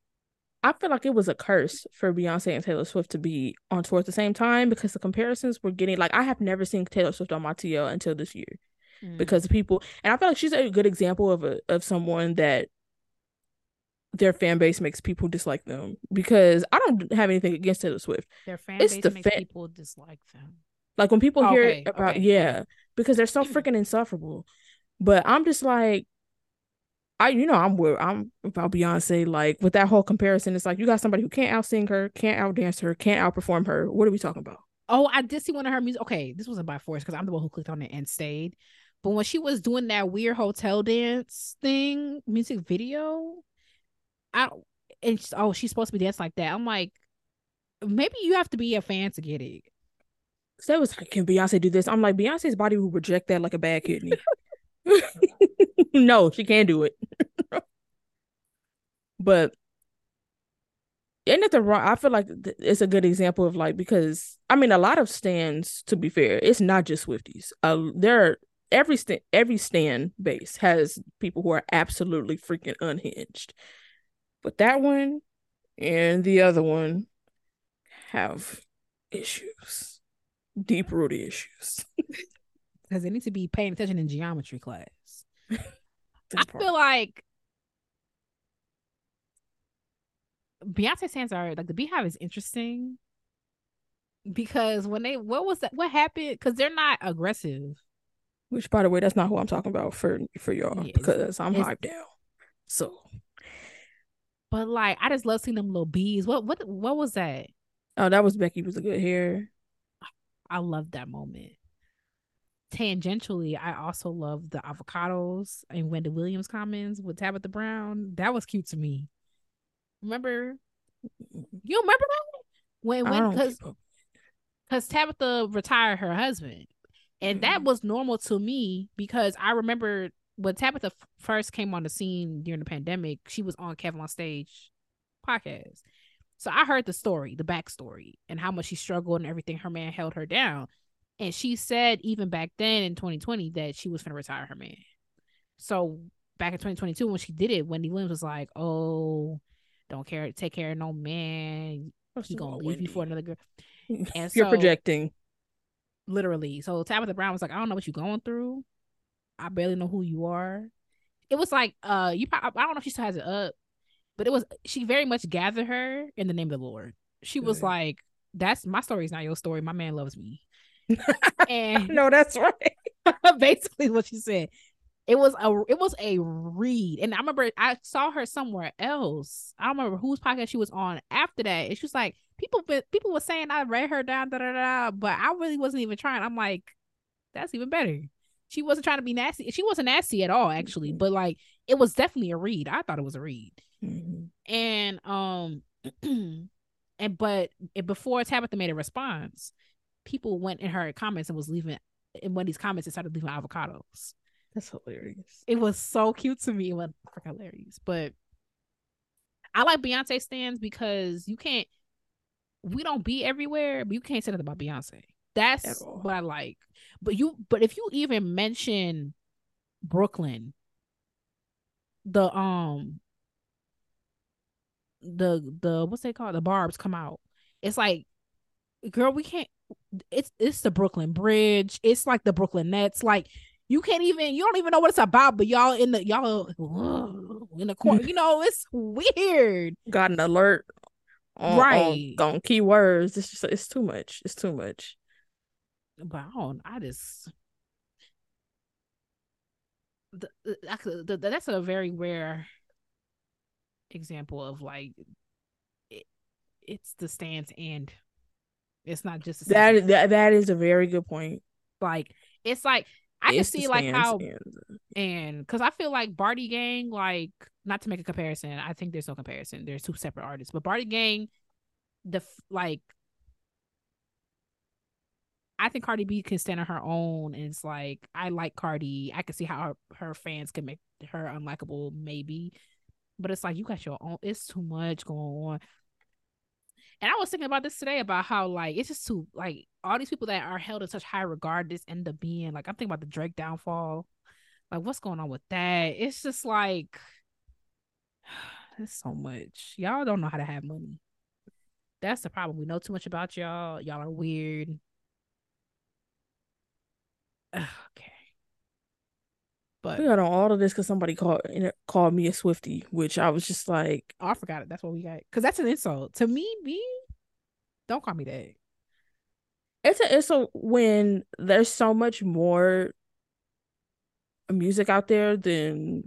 A: I feel like it was a curse for Beyonce and Taylor Swift to be on tour at the same time because the comparisons were getting like I have never seen Taylor Swift on my TL until this year
B: Mm.
A: because people and I feel like she's a good example of a of someone that their fan base makes people dislike them because I don't have anything against Taylor Swift.
B: their fan
A: it's
B: base
A: the
B: makes
A: fa-
B: people dislike them.
A: Like when people
B: Oh,
A: hear
B: okay,
A: about
B: okay,
A: yeah, because they're so freaking insufferable. But I'm just like I you know I'm I'm about Beyonce like with that whole comparison it's like you got somebody who can't out sing her, can't out dance her, can't outperform her. What are we talking about?
B: Oh, I did see one of her music. Okay, this wasn't by force because I'm the one who clicked on it and stayed. But when she was doing that weird hotel dance thing, music video, I and she's- oh, she's supposed to be dancing like that. I'm like, maybe you have to be a fan to get it.
A: So that was like, can Beyonce do this? I'm like, Beyonce's body will reject that like a bad kidney. no, she can't do it. but ain't nothing wrong. I feel like th- it's a good example of like because I mean a lot of stands. To be fair, it's not just Swifties. Uh, there are every stand every stand base has people who are absolutely freaking unhinged. But that one and the other one have issues, deep rooted issues.
B: Because they need to be paying attention in geometry class. I
A: part.
B: feel like Beyonce fans are like the BeyHive is interesting because when they what was that what happened because they're not aggressive.
A: Which, by the way, that's not who I'm talking about for for y'all because I'm
B: it's-
A: hyped down. So
B: But like, I just love seeing them little bees. What what what was that?
A: Oh, that was Becky was a good hair.
B: I love that moment. Tangentially, I also love the avocados and Wendy Williams comments with Tabitha Brown. That was cute to me. Remember? You remember that? When when because because Tabitha retired her husband. And mm-hmm. that was normal to me because I remember when Tabitha first came on the scene during the pandemic, she was on Kevin on Stage podcast. So I heard the story, the backstory, and how much she struggled and everything. Her man held her down. And she said, even back then in 2020, that she was going to retire her man. So back in 2022, when she did it, Wendy Williams was like, Oh, don't care, take care of no man. He's going to leave Wendy. you for another girl.
A: And You're so, projecting.
B: Literally. So Tabitha Brown was like, I don't know what you're going through. I barely know who you are. It was like, uh, you. probably, I don't know if she still has it up, but it was she very much gathered her in the name of the Lord. She was like, "That's my story. Is not your story. My man loves me."
A: and no, that's right.
B: basically, what she said. It was a it was a read, and I remember I saw her somewhere else. I don't remember whose podcast she was on after that. And she was like, people people were saying I read her down, da da da, but I really wasn't even trying. I'm like, that's even better. She wasn't trying to be nasty. She wasn't nasty at all, actually. Mm-hmm. But like, it was definitely a read. I thought it was a read. Mm-hmm. And um, and but before Tabitha made a response, people went in her comments and was leaving in one of these comments and started leaving avocados.
A: That's hilarious.
B: It was so cute to me. It was hilarious. But I like Beyonce stands because you can't we don't be everywhere, but you can't say that about Beyonce. That's what I like. But you but if you even mention Brooklyn, the um the the what's they called? The barbs come out. It's like, girl, we can't it's it's the Brooklyn Bridge. It's like the Brooklyn Nets. Like you can't even you don't even know what it's about, but y'all in the y'all in the corner. you know, it's weird.
A: Got an alert on, right on, on keywords. It's just it's too much. It's too much.
B: But I don't. I just the, uh, the, the, that's a very rare example of like it, it's the stance and it's not just
A: that, that that is a very good point.
B: Like it's like I can see like how and because I feel like Bardi Gang, like not to make a comparison, I think there's no comparison. There's two separate artists, but Bardi Gang, the like I think Cardi B can stand on her own, and it's like I like Cardi. I can see how her, her fans can make her unlikable, maybe, but it's like you got your own. It's too much going on. And I was thinking about this today about how like it's just too like all these people that are held in such high regard this end up being like I'm thinking about the Drake downfall. Like what's going on with that? It's just like it's so much. Y'all don't know how to have money. That's the problem. We know too much about y'all. Y'all are weird. Okay.
A: But we got on all of this because somebody called called me a Swifty, which I was just like,
B: oh, I forgot it. That's what we got. Because that's an insult to me. Me, don't call me that.
A: It's an insult when there's so much more music out there than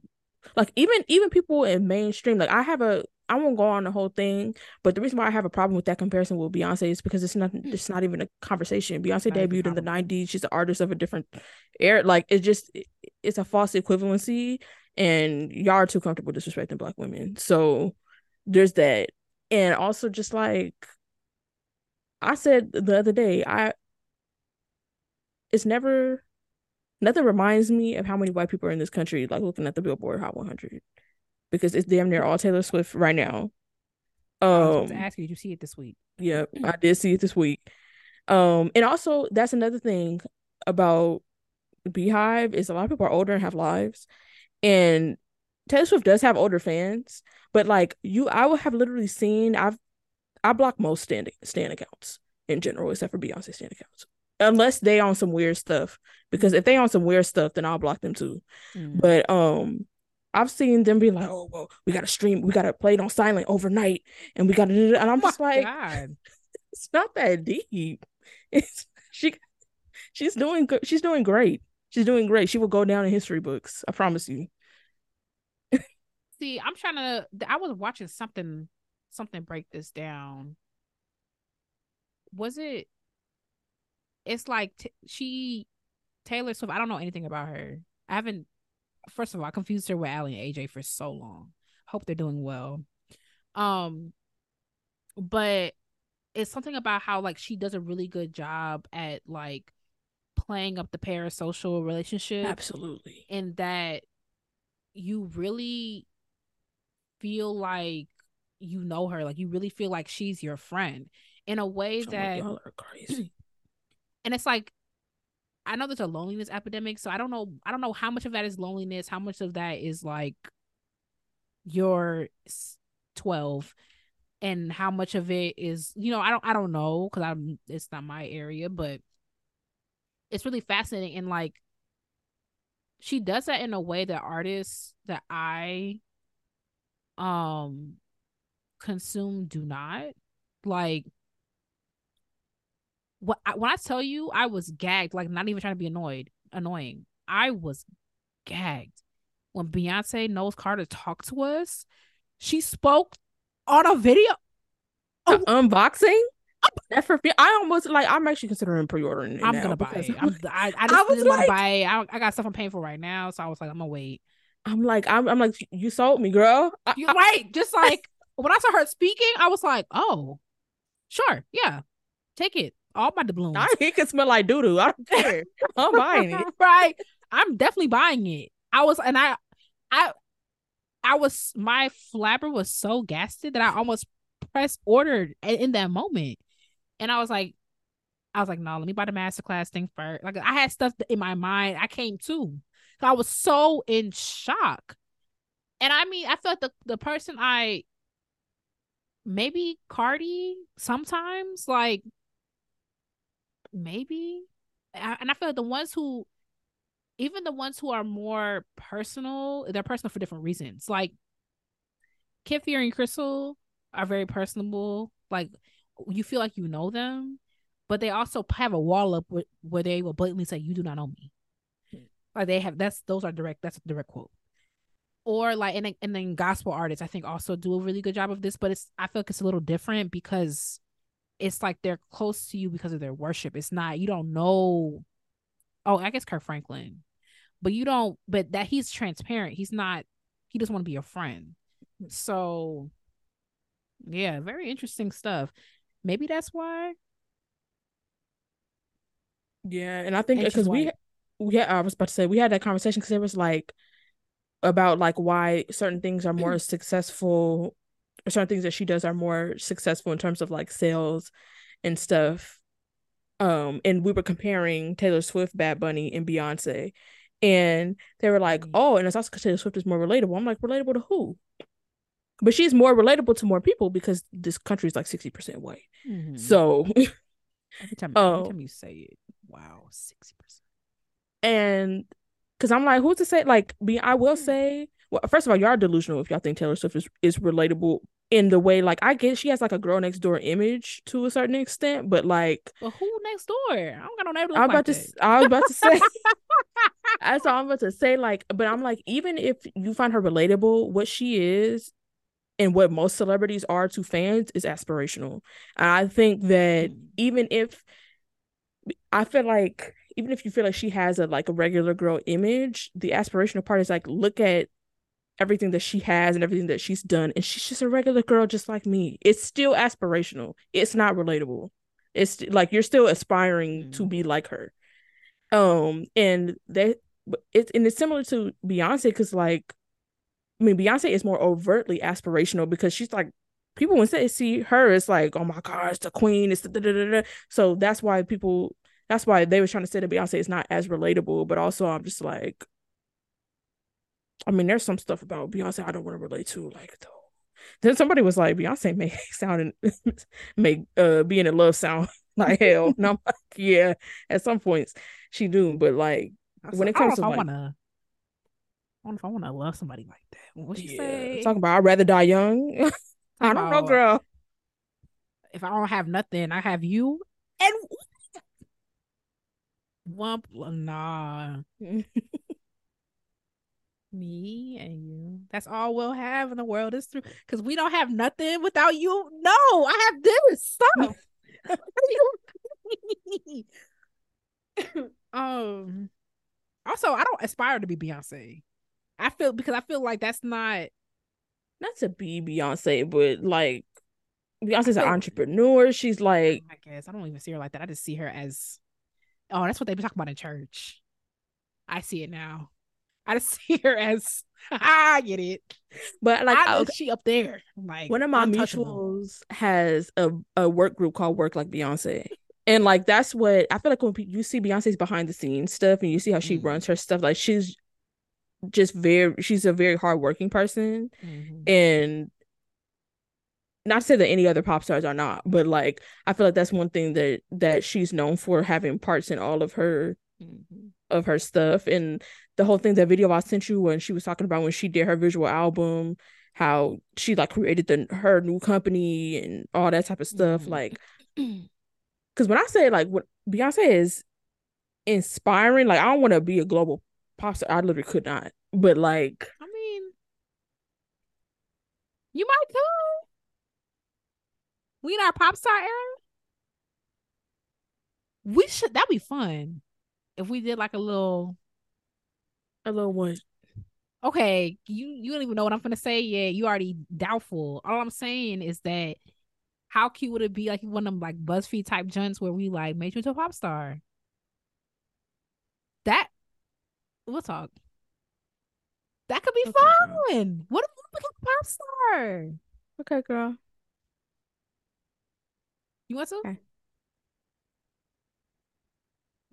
A: like even even people in mainstream. Like I have a I won't go on the whole thing, but the reason why I have a problem with that comparison with Beyonce is because it's not it's not even a conversation. Beyonce debuted in the '90s. She's an artist of a different era. Like it's just it's a false equivalency, and y'all are too comfortable disrespecting black women. So there's that, and also just like I said the other day, I it's never nothing reminds me of how many white people are in this country. Like looking at the Billboard Hot 100 because it's damn near all Taylor Swift right now.
B: Um, I was to ask you, did you see it this week?
A: Yep, I did see it this week. Um, and also that's another thing about BeyHive is a lot of people are older and have lives, and Taylor Swift does have older fans, but like you, I would have literally seen I've I block most stand stand accounts in general, except for Beyonce stand accounts, unless they on some weird stuff. Because if they on some weird stuff, then I'll block them too. Mm. But um, I've seen them be like, "Oh, well, we gotta stream, we gotta play it on silent overnight, and we gotta," do and I'm oh just like, God. "It's not that deep." It's she, she's doing good. She's doing great. She's doing great. She will go down in history books. I promise you.
B: See, I'm trying to. I was watching something, something break this down. Was it? It's like t- she, Taylor Swift. I don't know anything about her. I haven't. First of all, I confused her with Aly and AJ for so long. Hope they're doing well. Um, but it's something about how like she does a really good job at like playing up the parasocial relationship.
A: Absolutely.
B: And that you really feel like you know her, like you really feel like she's your friend in a way
A: Oh,
B: that
A: y'all are crazy.
B: and it's like I know there's a loneliness epidemic, so I don't know I don't know how much of that is loneliness, how much of that is like you're 12 and how much of it is, you know, I don't I don't know cuz I'm it's not my area, but it's really fascinating and like she does that in a way that artists that I um consume do not like when I tell you I was gagged like not even trying to be annoyed annoying I was gagged when Beyonce Knowles-Carter talked to us she spoke on a video
A: unboxing. That for me, I almost like. I'm actually considering pre-ordering it
B: I'm
A: now
B: gonna buy it
A: I'm,
B: I, I
A: I
B: just
A: was
B: didn't want to
A: like-
B: buy it I, I got stuff I'm paying for right now so I was like I'm gonna wait
A: I'm like, I'm, I'm like, you sold me, girl. I,
B: You right. Just like when I saw her speaking, I was like, oh, sure, yeah. Take it. All my doubloons.
A: I, it can smell like doo doo. I don't care. I'm buying it.
B: right. I'm definitely buying it. I was and I I I was my flabber was so gasted that I almost pressed ordered in, that moment. And I was like, I was like, no, let me buy the masterclass thing first. Like I had stuff in my mind. I came to. I was so in shock. And I mean, I felt the the person I maybe Cardi sometimes like maybe and I feel like the ones who even the ones who are more personal, they're personal for different reasons. Like Kid and Crystal are very personable. Like you feel like you know them, but they also have a wall up where they will blatantly say, "You do not know me." Like they have that's those are direct. That's a direct quote. Or like and and then gospel artists, I think also do a really good job of this, but it's I feel like it's a little different because it's like they're close to you because of their worship. It's not you don't know. Oh, I guess Kirk Franklin, but you don't. But that he's transparent. He's not. He doesn't want to be your friend. Hmm. So, yeah, very interesting stuff. Maybe that's why.
A: Yeah, and I think because we, we had, I was about to say we had that conversation because it was like about like why certain things are more successful, certain things that she does are more successful in terms of like sales and stuff. Um, and we were comparing Taylor Swift, Bad Bunny, and Beyonce, and they were like,
B: Mhm.
A: "Oh, and it's also because Taylor Swift is more relatable." I'm like, "Relatable to who?" But she's more relatable to more people because this country is like sixty percent white.
B: Mhm.
A: So
B: every time, every time you say it, wow, sixty percent.
A: and because I'm like, who's to say? Like, be I will
B: Hmm.
A: say, well, first of all, y'all are delusional if y'all think Taylor Swift is, is relatable in the way, like, I get she has like a girl next door image to a certain extent, but like,
B: But who next door? I don't got no neighbor.
A: I'm about
B: like
A: to,
B: that.
A: I was about to say, that's all I'm about to say. Like, but I'm like, even if you find her relatable, what she is and what most celebrities are to fans is aspirational. And I think that
B: Mm.
A: even if I feel like even if you feel like she has a like a regular girl image, the aspirational part is like look at everything that she has and everything that she's done, and she's just a regular girl just like me. It's still aspirational. It's not relatable. It's like you're still aspiring to
B: Mm.
A: be like her. Um, and that it's and it's similar to Beyonce because like I mean Beyonce is more overtly aspirational because she's like people when they see her it's like oh my god it's the queen it's the da, da, da, da. so that's why people that's why they were trying to say that Beyonce is not as relatable but also I'm just like I mean there's some stuff about Beyonce I don't want to relate to like though then somebody was like Beyonce make sound and make uh being in love sound like hell and I'm like yeah at some points she do but like when it comes to
B: don't know if
A: like
B: I wanna, I don't know if I wanna love somebody like that. What she
A: yeah
B: say?
A: talking about I'd rather die young I don't know girl
B: If I don't have nothing, I have you. And wump, nah. Me and you. That's all we'll have in the world is through because we don't have nothing without you. No, I have this stuff. um also I don't aspire to be Beyonce. I feel because I feel like that's not
A: not to be Beyonce, but like Beyonce's an entrepreneur. She's like
B: I guess I don't even see her like that. I just see her as oh, that's what they be talking about in church. I see it now. I just see her as I get it.
A: But like
B: I, okay. she up there. Like
A: one of my mutuals has a, a work group called Work Like Beyonce. And like that's what I feel like when you see Beyonce's behind the scenes stuff and you see how she mm-hmm. runs her stuff, like she's just very she's a very hardworking person. Mm-hmm. And not to say that any other pop stars are not, but like I feel like that's one thing that that she's known for having parts in all of her mm-hmm. of her stuff and the whole thing that video I sent you when she was talking about when she did her visual album how she like created the her new company and all that type of stuff mm-hmm. like because when I say like what Beyonce is inspiring like I don't want to be a global pop star I literally could not but like
B: I mean you might come we in our pop star era we should that'd be fun if we did like a little
A: a little what?
B: Okay you you don't even know what i'm gonna say yet. You already doubtful. All i'm saying is that how cute would it be like one of them like buzzfeed type junts where we like made you into a pop star? That we'll talk. That could be okay, fun. Girl. what if we become a pop star?
A: Okay girl.
B: You want to?
A: Okay.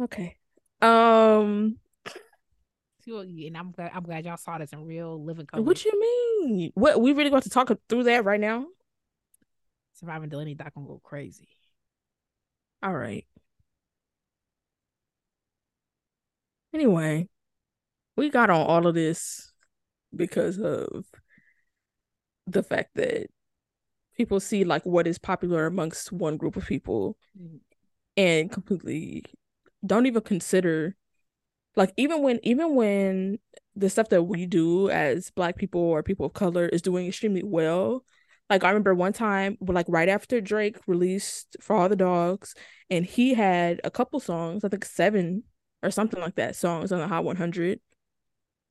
A: okay um
B: and I'm glad I'm glad y'all saw this in real living color.
A: What you mean? What we really going to talk through that right now?
B: Surviving Dalanie Doc gonna go crazy.
A: All right. Anyway, we got on all of this because of the fact that people see like what is popular amongst one group of people mm-hmm. and completely don't even consider like even when even when the stuff that we do as black people or people of color is doing extremely well like i remember one time like right after drake released for all the dogs and he had a couple songs i think seven or something like that songs on the hot 100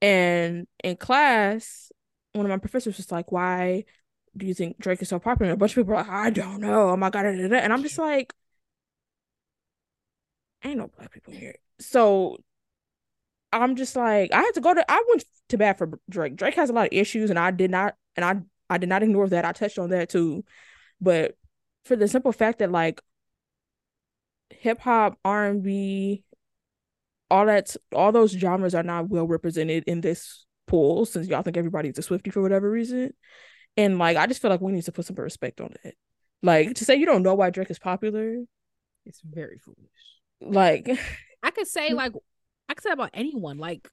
A: and in class one of my professors was like why do you think drake is so popular? And a bunch of people are like i don't know. Oh my god and i'm just like ain't no black people here so I'm just like I had to go to I went to bat for Drake. Drake has a lot of issues and I did not and I I did not ignore that. I touched on that too. But for the simple fact that like hip hop, R&B, all that all those genres are not well represented in this pool since y'all think everybody's a Swifty for whatever reason. And like I just feel like we need to put some respect on it. Like to say you don't know why Drake is popular,
B: it's very foolish.
A: Like
B: I could say like I can say about anyone. Like,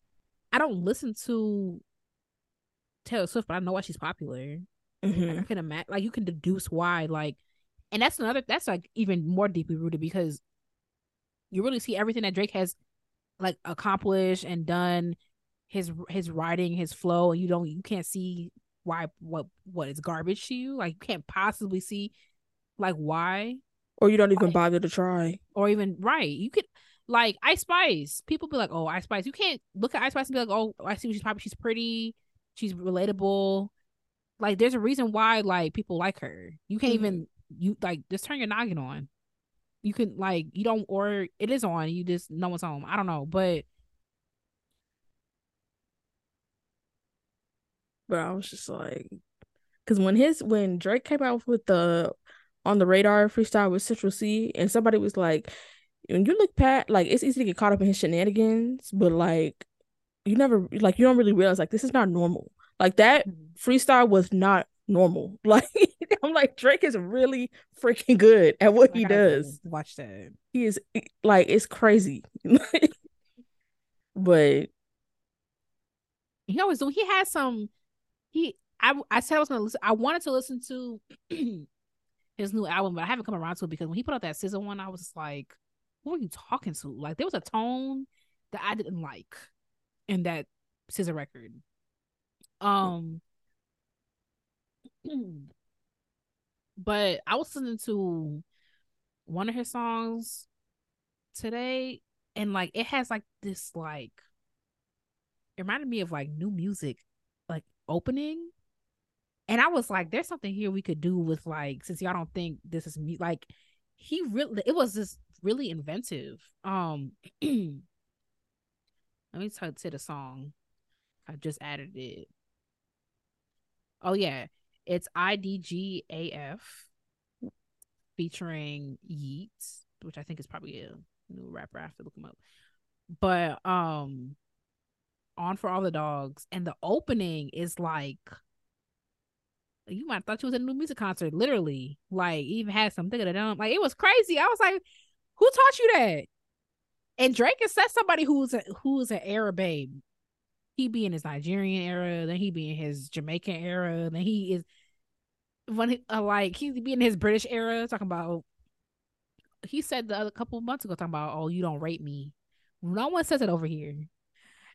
B: I don't listen to Taylor Swift, but I know why she's popular. Mm-hmm. Like, I can imagine, like, you can deduce why. Like, and that's another. That's like even more deeply rooted because you really see everything that Drake has like accomplished and done. His his writing, his flow, and you don't you can't see why what what is garbage to you. Like you can't possibly see like why.
A: Or you don't even bother to try.
B: Or even right. You could like Ice Spice. People be like, "Oh, Ice Spice." You can't look at Ice Spice and be like, "Oh, I see she's popular. She's pretty. She's relatable." Like, there's a reason why like people like her. You can't mm-hmm. even you like just turn your noggin on. You can like you don't or it is on. You just know what's home. I don't know, but.
A: But I was just like, because when his when Drake came out with the on the radar freestyle with Central Cee, and somebody was like, when you look pat like it's easy to get caught up in his shenanigans but like you never like you don't really realize like this is not normal. Like that mm-hmm. freestyle was not normal. Like i'm like drake is really freaking good at what he does.
B: watch that.
A: He is like it's crazy. But
B: he always do he has some he i i said i was gonna listen i wanted to listen to his new album but i haven't come around to it because when he put out that SZA one i was like who are you talking to? Like there was a tone that I didn't like in that SZA record. Um, but I was listening to one of his songs today, and like it has like this like it reminded me of like new music, like opening. And I was like, there's something here we could do with like, since y'all don't think this is me, like he really it was just really inventive. Um let me t- say the song. I just added it. Oh yeah, it's IDGAF featuring Yeats, which I think is probably a new rapper. I have to look him up. But um, on for all the dogs, and the opening is like you might have thought you was at a new music concert, literally. Like even had something of them. Like it was crazy. I was like, who taught you that? And Drake is that somebody who's a, who's an era babe he be in his Nigerian era, then he be in his Jamaican era, then he is when he, uh, like he be in his British era talking about. He said the other couple months ago talking about, "Oh, you don't rate me." No one says it over here.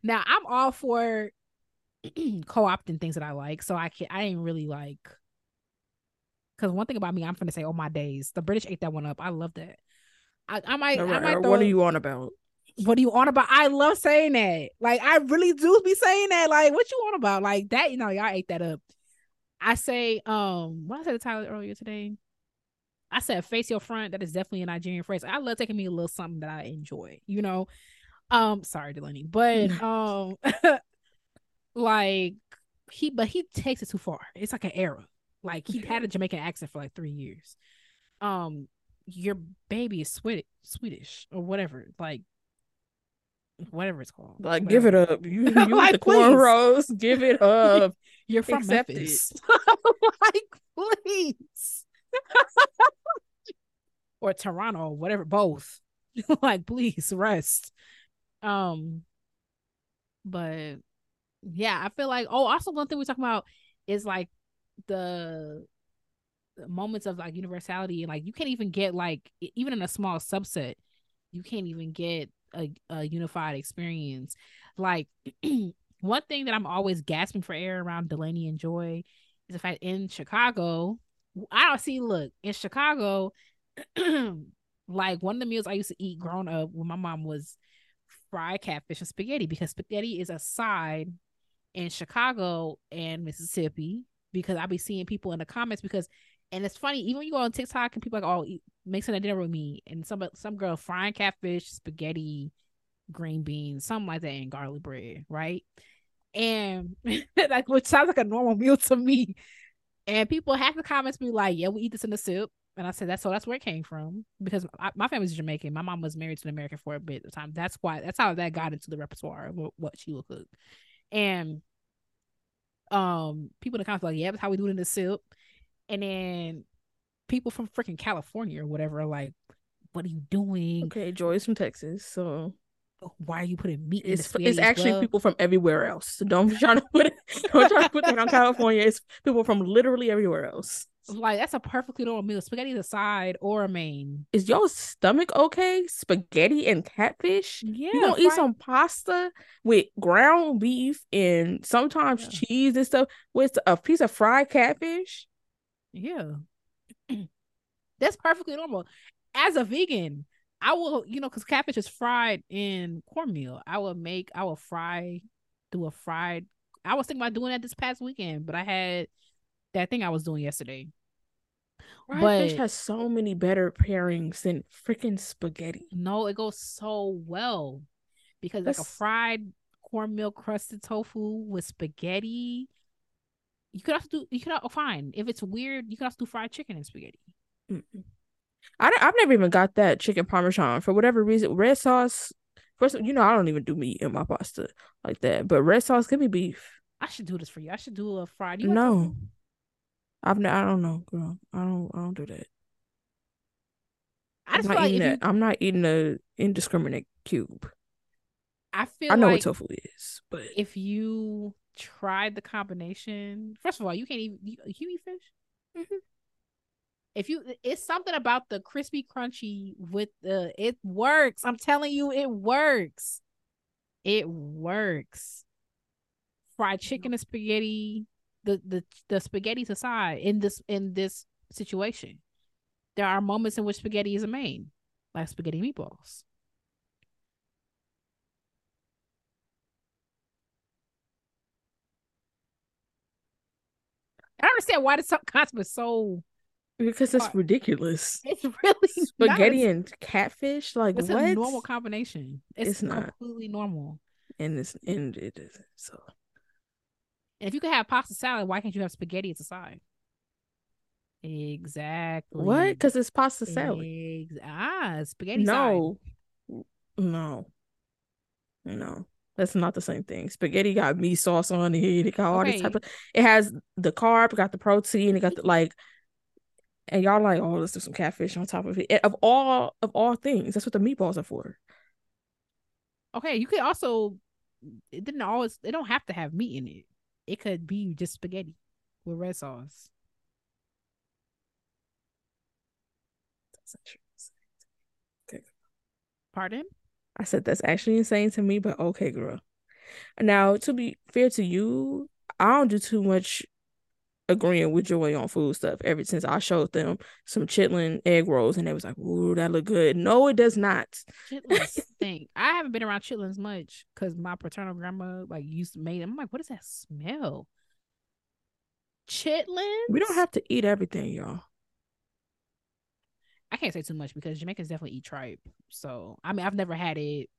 B: Now I'm all for co-opting things that I like, so I can't. I ain't really like. Because one thing about me, I'm gonna say, "Oh my days," the British ate that one up. I love that. I, I might. I might
A: throw, what are you on about?
B: what are you on about? I love saying that. Like I really do be saying that. Like what you on about? Like that, you know, y'all ate that up. I say, um, what I said to Tyler earlier today. I said face your front. That is definitely a Nigerian phrase. I love taking me a little something that I enjoy, you know. Um, sorry, Dalanie. But um like he but he takes it too far. It's like an era. Like he had a Jamaican accent for like three years. Um, your baby is Swedish, Swedish or whatever. Like whatever it's called.
A: Like, whatever. give it up. You, you like, the cornrows, give it up.
B: You're from Accept Memphis. like, please. or Toronto, whatever, both. like, please rest. Um, but yeah, I feel like oh, also one thing we're talking about is like the moments of like universality and like you can't even get like even in a small subset you can't even get a, a unified experience. Like one thing that I'm always gasping for air around Dalanie and Joy is the fact in Chicago, I don't see look in Chicago, like one of the meals I used to eat growing up when my mom was fried catfish and spaghetti because spaghetti is a side in Chicago and Mississippi because I be seeing people in the comments because and it's funny, even when you go on TikTok and people like, oh, mixing a dinner with me, and some some girl frying catfish, spaghetti, green beans, something like that, and garlic bread, right? And like, which sounds like a normal meal to me. And people half the comments be like, "Yeah, we eat this in the soup," and I said, "That's so. That's where it came from because I, my family's Jamaican. My mom was married to an American for a bit of time. That's why. That's how that got into the repertoire of what she would cook." And um, people in the comments like, "Yeah, that's how we do it in the soup." and then people from freaking California or whatever are like, "What are you doing?"
A: Okay, Joy's from Texas, so
B: why are you putting meat
A: it's,
B: in
A: the It's actually well? people from everywhere else. So don't try to put it, don't try to put that on California. It's people from literally everywhere else.
B: Like that's a perfectly normal meal. Spaghetti is a side or a main.
A: Is your stomach okay? Spaghetti and catfish? Yeah. You gonna eat some pasta with ground beef and sometimes yeah. cheese and stuff with a piece of fried catfish?
B: Yeah. That's perfectly normal. As a vegan, I will, you know, because catfish is fried in cornmeal. I will make, I will fry, do a fried. I was thinking about doing that this past weekend, but I had that thing I was doing yesterday.
A: Fried but, fish has so many better pairings than freaking spaghetti.
B: No, it goes so well because That's... like a fried cornmeal crusted tofu with spaghetti you could also do. You could oh, fine if it's weird. You could also do fried chicken and spaghetti.
A: Mm-mm. I I've never even got that chicken parmesan for whatever reason. Red sauce. First, you know I don't even do meat in my pasta like that. But red sauce, give me beef.
B: I should do this for you. I should do a fried.
A: no, I've n- I don't know, girl. I don't. I don't do that. I am not like eating that. You... I'm not eating a indiscriminate cube.
B: I feel.
A: I know
B: like
A: what tofu is, but
B: if you tried the combination, first of all, you can't even you, you eat fish. Mm-hmm. If you, it's something about the crispy crunchy with the it works. I'm telling you, it works. It works. fried chicken and spaghetti, the the the spaghetti's aside in this in this situation. There are moments in which spaghetti is a main, like spaghetti meatballs. I don't understand why this concept is so
A: because it's ridiculous.
B: It's really
A: spaghetti not, and catfish. Like
B: it's
A: what?
B: a normal combination. It's,
A: it's not
B: completely normal.
A: And it's and it isn't. So
B: and if you can have pasta salad, why can't you have spaghetti as a side? Exactly.
A: What? Because it's pasta salad.
B: Ex- ah, spaghetti.
A: No, side. no, no. That's not the same thing. Spaghetti got meat sauce on it. It got all okay. this type of. It has the carb, got the protein, it got the like. And y'all like, oh, let's do some catfish on top of it. Of all of all things, that's what the meatballs are for.
B: Okay, you could also. It didn't always. They don't have to have meat in it. It could be just spaghetti with red sauce.
A: Okay.
B: Pardon?
A: I said that's actually insane to me, but okay, girl. Now, to be fair to you, I don't do too much agreeing with Joy on food stuff ever since I showed them some chitlin egg rolls and they was like, ooh, that look good. No, it does not.
B: Chitlins stink. I haven't been around chitlins much because my paternal grandma like used to make them. I'm like, what does that smell? Chitlins?
A: We don't have to eat everything, y'all.
B: I can't say too much because Jamaicans definitely eat tripe. So I mean, I've never had it.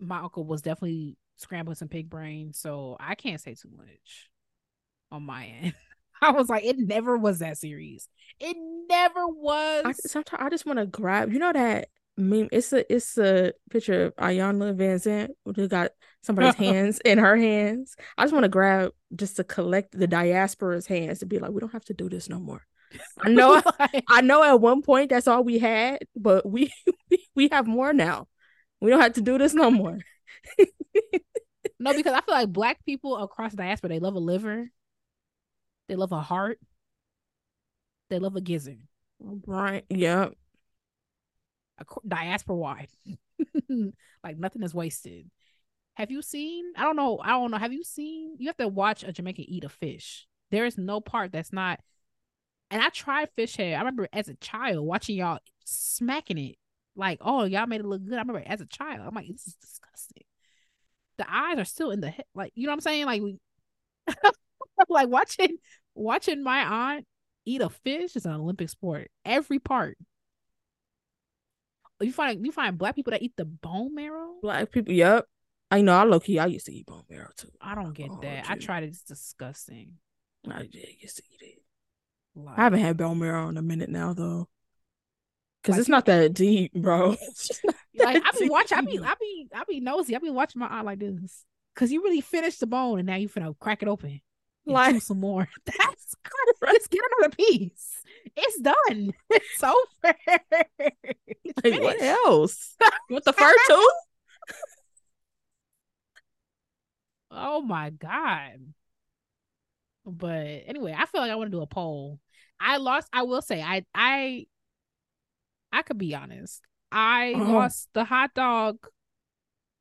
B: My uncle was definitely scrambling some pig brain, so I can't say too much on my end. I was like, it never was that serious. It never was.
A: I, sometimes I just want to grab. You know that meme? It's a it's a picture of Iyanla Vanzant who got somebody's hands in her hands. I just want to grab just to collect the diaspora's hands to be like, we don't have to do this no more. I know I know at one point that's all we had, but we we have more now. We don't have to do this no more.
B: no, because I feel like black people across the diaspora, they love a liver, they love a heart, they love a gizzard.
A: Right. Yep.
B: diaspora wide. like nothing is wasted. Have you seen? I don't know. I don't know. Have you seen? You have to watch a Jamaican eat a fish. There is no part that's not and I tried fish head. I remember as a child watching y'all smacking it. Like, oh, y'all made it look good. I remember as a child. I'm like, this is disgusting. The eyes are still in the head. Like, you know what I'm saying? Like we like watching watching my aunt eat a fish is an Olympic sport. Every part. You find you find black people that eat the bone marrow?
A: Black people, yep. I know I low key I used to eat bone marrow too.
B: I don't get oh, that. Geez. I tried it, it's disgusting.
A: I did used to eat it. Like, I haven't had bone marrow in a minute now though. Cause like, it's not that deep, bro.
B: like I be watching, I be, I be, I be nosy. I be watching my aunt like this. Cause you really finished the bone and now you finna crack it open. Like some more. That's good. Let's get another piece. It's done. It's over.
A: It's like, what else? With the fur too?
B: oh my god. But anyway, I feel like I want to do a poll. I lost. I will say, I I I could be honest. I uh-huh. lost the hot dog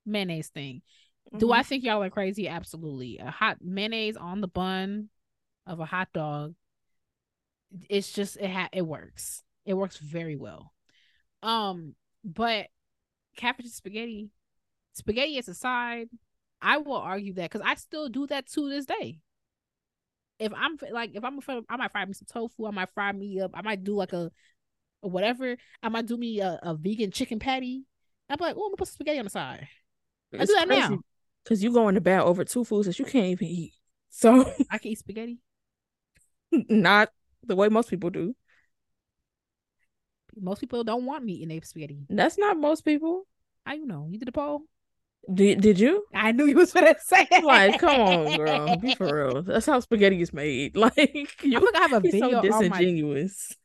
B: mayonnaise thing. Mm-hmm. Do I mm-hmm. think y'all are crazy? Absolutely. A hot mayonnaise on the bun of a hot dog. It's just it ha- it works. It works very well. Um, but catfish spaghetti, spaghetti as a side, I will argue that because I still do that to this day if I'm like if I'm a, I might fry me some tofu. I might fry me up. I might do like a, a whatever. I might do me a, a vegan chicken patty. I'm like, oh, I'm gonna put some spaghetti on the side. I do that now
A: because you go in the bed over two foods that you can't even eat. So
B: I can eat spaghetti.
A: Not the way most people do.
B: Most people don't want meat in their spaghetti.
A: That's not most people.
B: How you know? You did a poll.
A: Did did you?
B: I knew you was gonna say it.
A: Like, come on, girl, be for real. That's how spaghetti is made. Like, you,
B: look I have a video. So
A: disingenuous.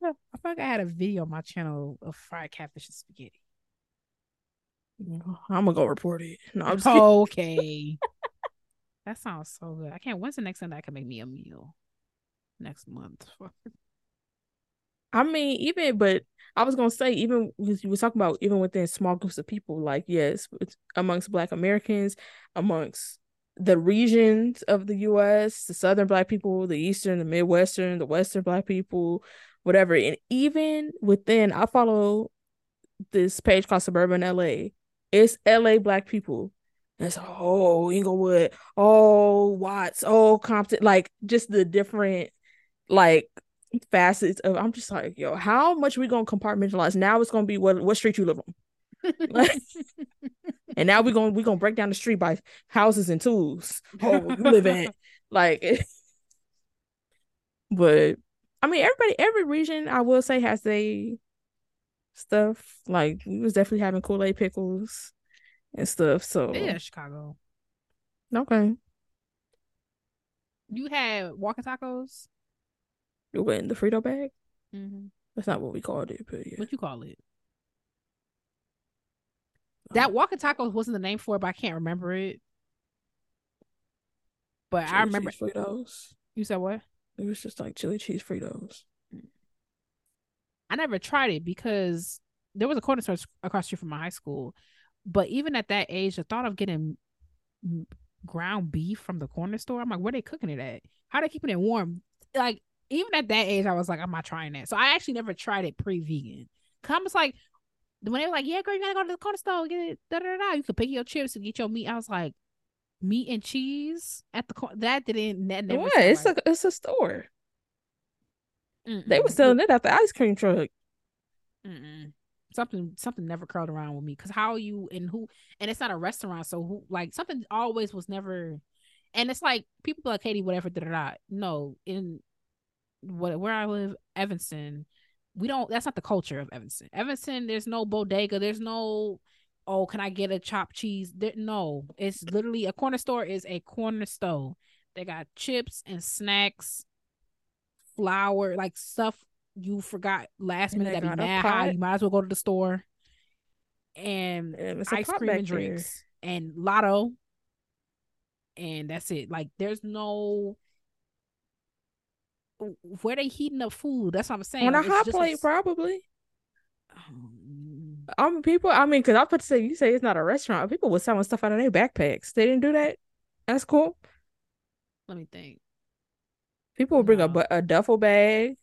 B: My, I feel like I had a video on my channel of fried catfish and spaghetti.
A: I'm gonna go report it. No, I'm just
B: okay. that sounds so good. I can't. When's the next time that can make me a meal? Next month.
A: I mean, even but I was gonna say even because you were talking about even within small groups of people, like yes, amongst Black Americans, amongst the regions of the US, the southern black people, the eastern, the midwestern, the western black people, whatever. And even within I follow this page called Suburban LA. It's LA black people. And it's oh Inglewood, oh Watts, oh Compton, like just the different like facets of I'm just like, yo, how much we gonna compartmentalize? Now it's gonna be what what street you live on. and now we're gonna we're gonna break down the street by houses and tools. Oh, you live in like but I mean everybody every region I will say has a stuff. Like we was definitely having Kool-Aid pickles and stuff. So
B: yeah, Chicago.
A: Okay.
B: You had walking tacos?
A: You went in the Frito bag?
B: Mm-hmm.
A: That's not what we called it, but yeah.
B: What you call it? That um, walking tacos wasn't the name for it, but I can't remember it. But I remember
A: Fritos.
B: You said what?
A: It was just like chili cheese Fritos.
B: I never tried it because there was a corner store across the street from my high school. But even at that age, the thought of getting ground beef from the corner store, I'm like, where they cooking it at? How they keeping it warm? Like even at that age, I was like, I'm not trying that. So I actually never tried it pre-vegan. Cause I'm just like, when they were like, yeah, girl, you gotta go to the corner store, get it, da da da. You could pick your chips and get your meat. I was like, meat and cheese at the corner. That didn't. That never.
A: What? It's right. a it's a store. Mm-mm. They were selling it at the ice cream truck.
B: Mm-mm. Something something never curled around with me because how are you and who and it's not a restaurant so who like something always was never and it's like people like Katie whatever da da da no in what where I live Evanston we don't that's not the culture of Evanston Evanston there's no bodega there's no oh can I get a chopped cheese there, no it's literally a corner store is a corner store they got chips and snacks flour, like stuff you forgot last minute that be mad high. You might as well go to the store and ice cream and drinks there. and lotto. And that's it. Like there's no where they heating up food. That's what I'm saying.
A: On a hot plate, a... probably. Um, I mean, people. I mean, because I put to say you say it's not a restaurant. People were selling stuff out of their backpacks. They didn't do that. That's cool.
B: Let me think.
A: People would bring no. a, a duffel bag.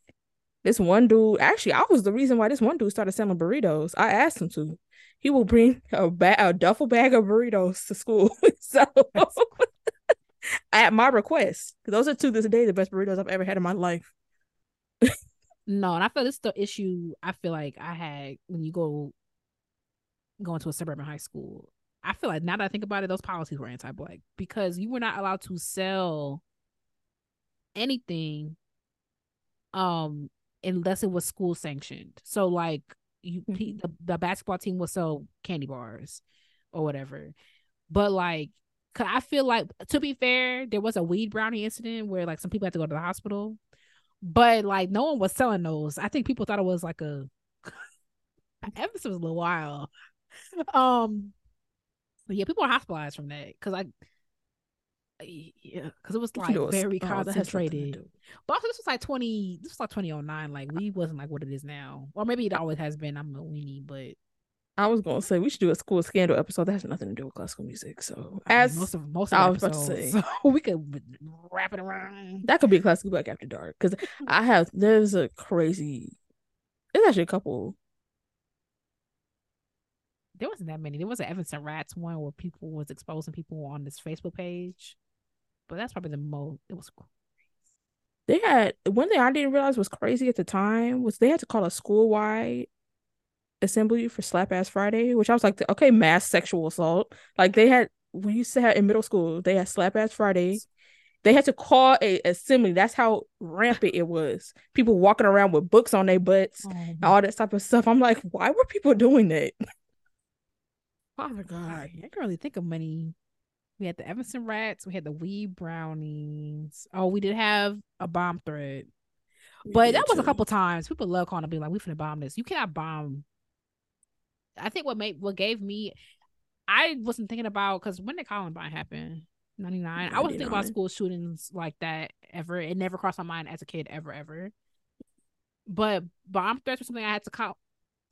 A: This one dude, actually, I was the reason why this one dude started selling burritos. I asked him to. He will bring a bag, a duffel bag of burritos to school. so, at my request, those are to this day the best burritos I've ever had in my life.
B: no, and I feel this is the issue. I feel like I had when you go going to a suburban high school. I feel like now that I think about it, those policies were anti-black because you were not allowed to sell anything um unless it was school sanctioned. So like you mm-hmm. the, the basketball team will sell candy bars or whatever. But like cause i feel like to be fair there was a weed brownie incident where like some people had to go to the hospital. But like no one was selling those. I think people thought it was like a ever was a little while. Um yeah people are hospitalized from that. Because i yeah, because it was like you know, very oh, concentrated. But also, this was like twenty. This was like twenty oh nine. Like we wasn't like what it is now, or maybe it always has been. I'm a weenie, but
A: I was gonna say we should do a school scandal episode that has nothing to do with classical music. So
B: as mean, most of most of I was episodes, about to say, so we could wrap it around.
A: That could be a classical black after dark because I have there's a crazy. There's actually a couple.
B: There wasn't that many. There was an Evanston Rats one where people was exposing people on this Facebook page but that's probably the most. It was. Crazy.
A: They had one thing I didn't realize was crazy at the time was they had to call a school wide assembly for Slap Ass Friday, which I was like, okay, mass sexual assault. Like they had we used to have in middle school, they had Slap Ass Friday. They had to call a assembly. That's how rampant it was. People walking around with books on their butts, oh, all that type of stuff. I'm like, why were people doing that?
B: Father God, I can't really think of many we had the Evanston Rats. We had the Weed Brownies. Oh, we did have a bomb threat. But that was a couple times. People love calling to be like, we finna bomb this. You cannot bomb. I think what made what gave me I wasn't thinking about because when did Columbine happen? 99. I wasn't thinking about school shootings like that ever. It never crossed my mind as a kid, ever, ever. But bomb threats were something I had to call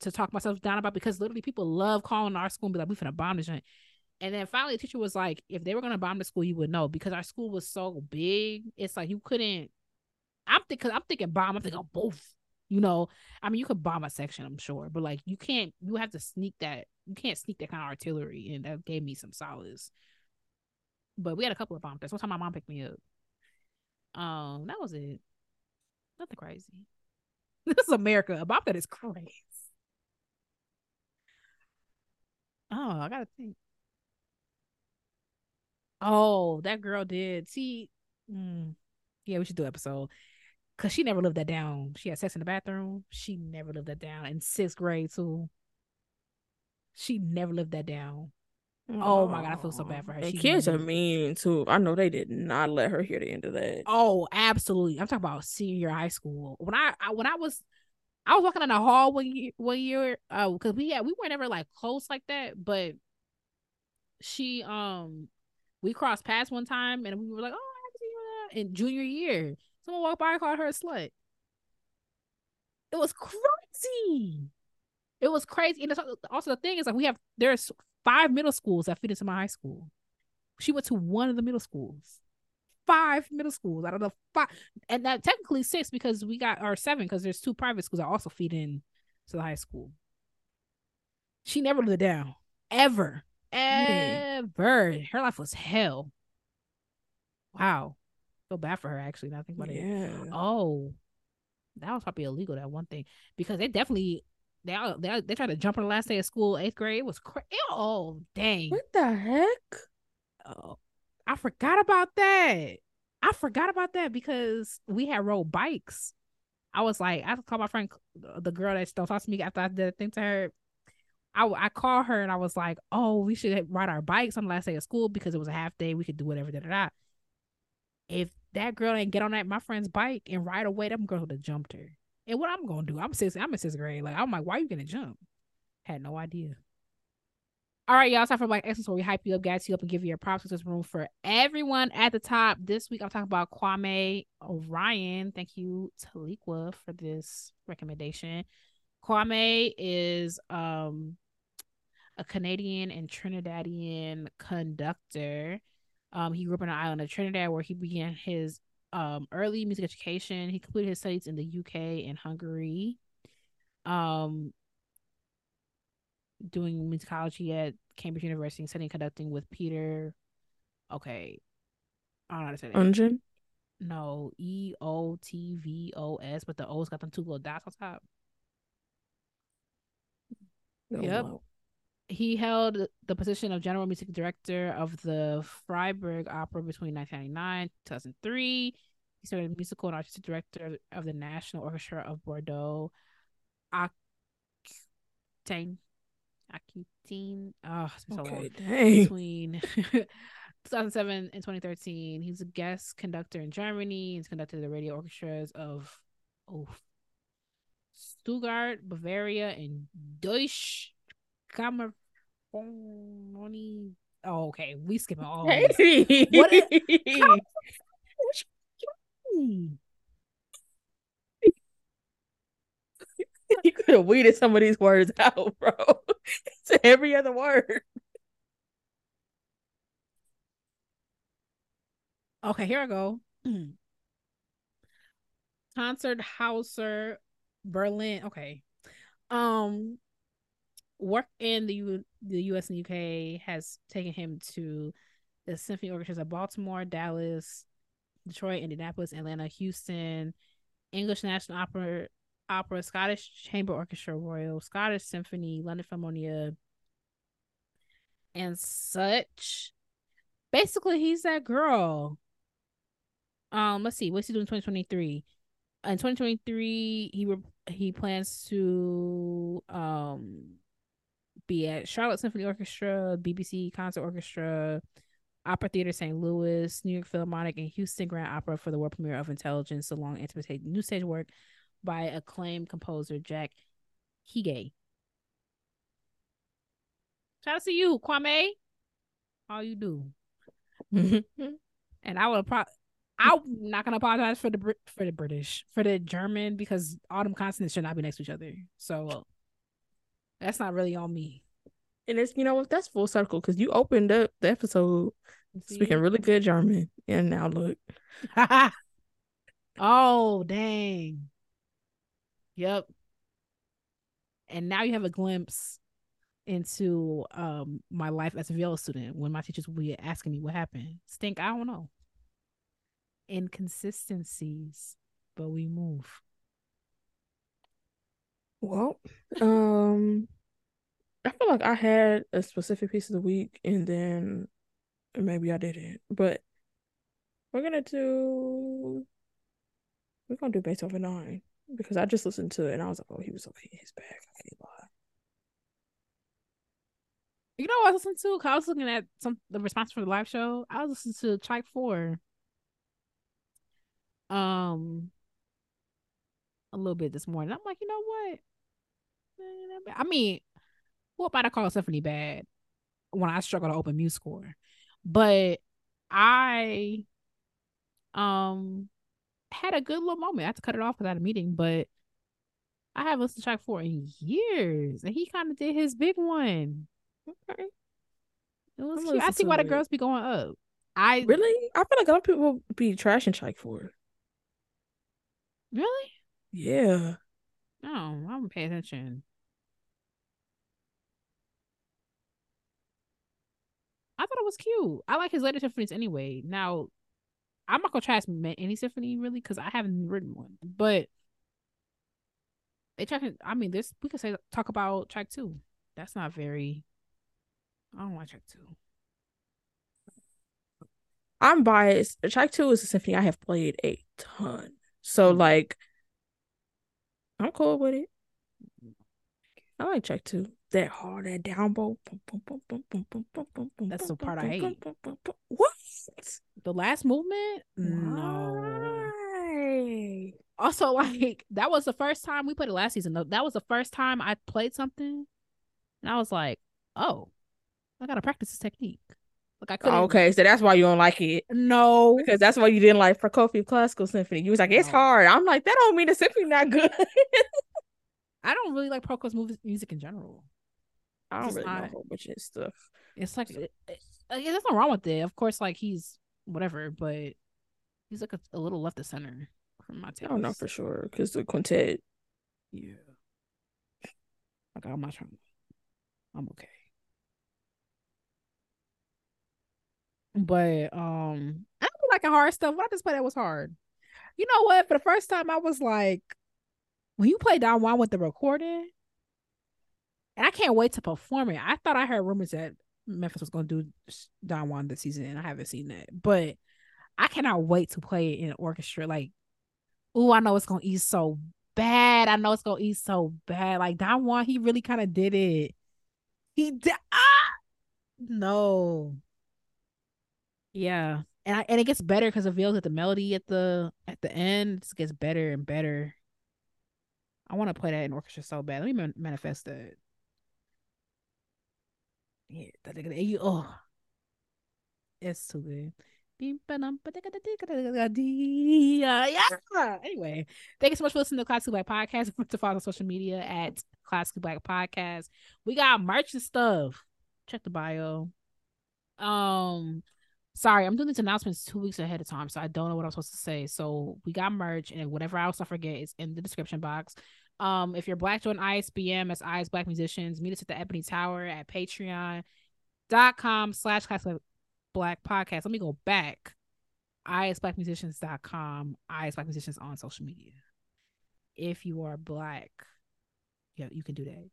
B: to talk myself down about because literally people love calling our school and be like, we finna bomb this. And then finally, the teacher was like, if they were gonna bomb the school, you would know because our school was so big. It's like you couldn't. I'm thinking, I'm thinking bomb. I'm thinking both. You know, I mean, you could bomb a section, I'm sure, but like you can't. You have to sneak that. You can't sneak that kind of artillery, and that gave me some solace. But we had a couple of bomb threats. One time, my mom picked me up. Um, that was it. Nothing crazy. This is America. A bomb threat is crazy. Oh, I gotta think. Oh, that girl did. See, mm, yeah, we should do an episode because she never lived that down. She had sex in the bathroom. She never lived that down in sixth grade too. She never lived that down. Oh my god, I feel so bad for her.
A: And
B: She
A: kids are mean too. I know they did not let her hear the end of that.
B: Oh, absolutely. I'm talking about senior high school. When I, I when I was I was walking in the hall one year one year, uh, because we had we were never like close like that, but she um we crossed paths one time and we were like, Oh, I haven't seen you in junior year. Someone walked by and called her a slut. It was crazy. It was crazy. And also the thing is like we have there's five middle schools that fit into my high school. She went to one of the middle schools. Five middle schools out of the five, and that technically six because we got our seven because there's two private schools that also feed in to the high school. She never lived down ever, ever. Her life was hell. Wow, feel bad for her actually. Now I think about it.
A: Yeah.
B: Oh, that was probably illegal. That one thing because they definitely they all- they they tried to jump on the last day of school, eighth grade. It was crazy. Oh dang!
A: What the heck?
B: Oh, I forgot about that. I forgot about that because we had rode bikes. I was like, I called my friend, the girl that still talks to me after I did a thing to her. I I called her and I was like, oh, we should ride our bikes on the last day of school because it was a half day. We could do whatever. Da da da. If that girl didn't get on that my friend's bike and ride away, that girl would have jumped her. And what I'm gonna do? I'm six. I'm in sixth grade. Like I'm like, why are you gonna jump? Had no idea. All right, y'all. It's time for Black Excellence where we hype you up, gas you up, and give you your props. There's room for everyone at the top. This week, I'm talking about Kwame Ryan. Thank you, Taliqua, for this recommendation. Kwame is um a Canadian and Trinidadian conductor. Um, he grew up on an island of Trinidad where he began his um early music education. He completed his studies in the UK and Hungary. Um, doing musicology at Cambridge University and studying conducting with Peter. Okay, I don't know how to say that.
A: Ungen?
B: no, E O T V O S, but the O's got them two little dots on top.
A: Oh,
B: Yep.
A: wow.
B: He held the position of general music director of the Freiburg Opera between 1999 and 2003. He served as musical and artistic director of the National Orchestra of Bordeaux. Aquitaine. Aquitaine. Oh, it's been so long.
A: Okay, dang.
B: between 2007 and 2013. He's a guest conductor in Germany. He's conducted the radio orchestras of oh, Stuttgart, Bavaria, and Deutsche Kammerphony. Oh, okay. We skipping all.
A: Hey.
B: What Hmm.
A: you could have weeded some of these words out, bro. It's every other word.
B: Okay, here I go. Concert Hauser Berlin. Okay. Um work in the U- the US and UK has taken him to the symphony orchestras of Baltimore, Dallas, Detroit, Indianapolis, Atlanta, Houston, English National Opera Opera, Scottish Chamber Orchestra, Royal Scottish Symphony, London Philharmonia, and such. Basically, he's that girl. Um, let's see, what's he doing in 2023? In 2023, he re- he plans to um be at Charlotte Symphony Orchestra, BBC Concert Orchestra, Opera Theater St. Louis, New York Philharmonic, and Houston Grand Opera for the world premiere of Intelligence, a long anticipated new stage work by acclaimed composer Jack Heggie. Shout out to you, Kwame. All you do. And I would pro I'm not gonna apologize for the Brit for the British, for the German, because all them consonants should not be next to each other. So that's not really on me.
A: And it's you know what that's full circle because you opened up the episode
B: See?
A: speaking really good German, and now look,
B: oh dang. Yep. And now you have a glimpse into um my life as a VL student when my teachers would be asking me what happened. Stink, I don't know. Inconsistencies, but we move.
A: well, um, I feel like I had a specific piece of the week, and then maybe I didn't, but we're gonna do we're gonna do Beethoven nine because I just listened to it and I was like, oh, he was okay in his bag. I can't lie.
B: You know what I was listening to? 'Cause I was looking at some the response for the live show. I was listening to Tchaik Four. Um a little bit this morning. I'm like, you know what? I mean, what about I call Symphony bad when I struggle to open MuseScore? But I um had a good little moment. I had to cut it off because I had a meeting, but I haven't listened to Tchaik four in years. And he kind of did his big one.
A: Okay.
B: It was cute. I see
A: to
B: why the girls be going up. I
A: Really? I feel like a lot of people be trashing for it.
B: really?
A: Yeah.
B: Oh, I'm gonna attention. I thought it was cute. I like his later symphonies anyway. Now, I'm not gonna trash ma- any symphony really because I haven't written one. But they track. I mean, this we could say talk about Tchaik two. That's not very. I don't like Tchaik two.
A: I'm biased. Tchaik two is a symphony I have played a ton. So
B: Mm.
A: like I'm cool with it. I like Tchaik two that hard that down bow.
B: That's the part I hate.
A: What?
B: The last movement? No. Also, like that was the first time we played it last season. That was the first time I played something, and I was like, "Oh, I gotta practice this technique." Like I couldn't.
A: Okay, so that's why you don't like it.
B: No,
A: because that's why you didn't like Prokofiev Classical Symphony. You was like, "It's
B: no.
A: hard." I'm like, "That don't mean the symphony not good."
B: I don't really like Prokofiev's music in general.
A: I don't really know a whole bunch of stuff.
B: It's like, it, it, there's nothing wrong with it. Of course, like he's whatever, but he's like a, a little left of center from my
A: I don't know for sure because the quintet.
B: Yeah. Like I'm not trying. I'm okay. But um, I don't like hard stuff. What I just played that was hard. You know what? For the first time, I was like, when you play Don Juan with the recording, and I can't wait to perform it. I thought I heard rumors that Memphis was going to do Don Juan this season, and I haven't seen that. But I cannot wait to play it in an orchestra. Like, ooh, I know it's going to ease so bad. I know it's going to ease so bad. Like Don Juan, he really kind of did it. He did. Ah, no. Yeah, and I, and it gets better because of Veils at the melody at the at the end. It gets better and better. I want to play that in orchestra so bad. Let me man- manifest that. Yeah, that- you oh, it's too good. Yeah. Anyway, thank you so much for listening to Classically Black Podcast. To follow on social media at Classically Black Podcast. We got merch and stuff. Check the bio. Um, sorry, I'm doing these announcements two weeks ahead of time, so I don't know what I'm supposed to say. So we got merch, and whatever else I forget is in the description box. Um, if you're black, join ISBM as IS Black Musicians. Meet us at the Ebony Tower at patreon.com slash classically black podcast. Let me go back. isblackmusicians.com, IS Black Musicians on social media. If you are black, yeah, you can do that.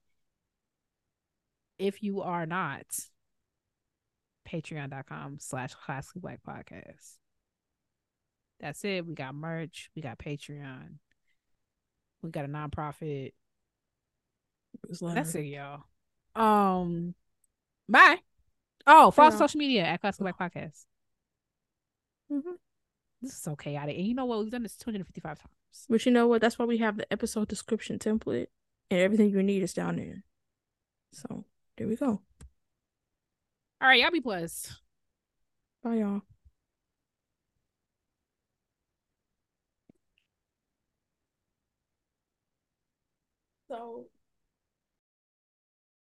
B: If you are not, patreon.com slash classically black podcast. That's it. We got merch. We got Patreon. We got a nonprofit.
A: It
B: That's it, y'all. Um, bye. Oh, follow social media at Classically Black Podcast.
A: Mhm.
B: This is so chaotic. And you know what? We've done this 255 times.
A: But you know what? That's why we have the episode description template and everything you need is down there. So there we go.
B: All right, y'all be blessed.
A: Bye, y'all. So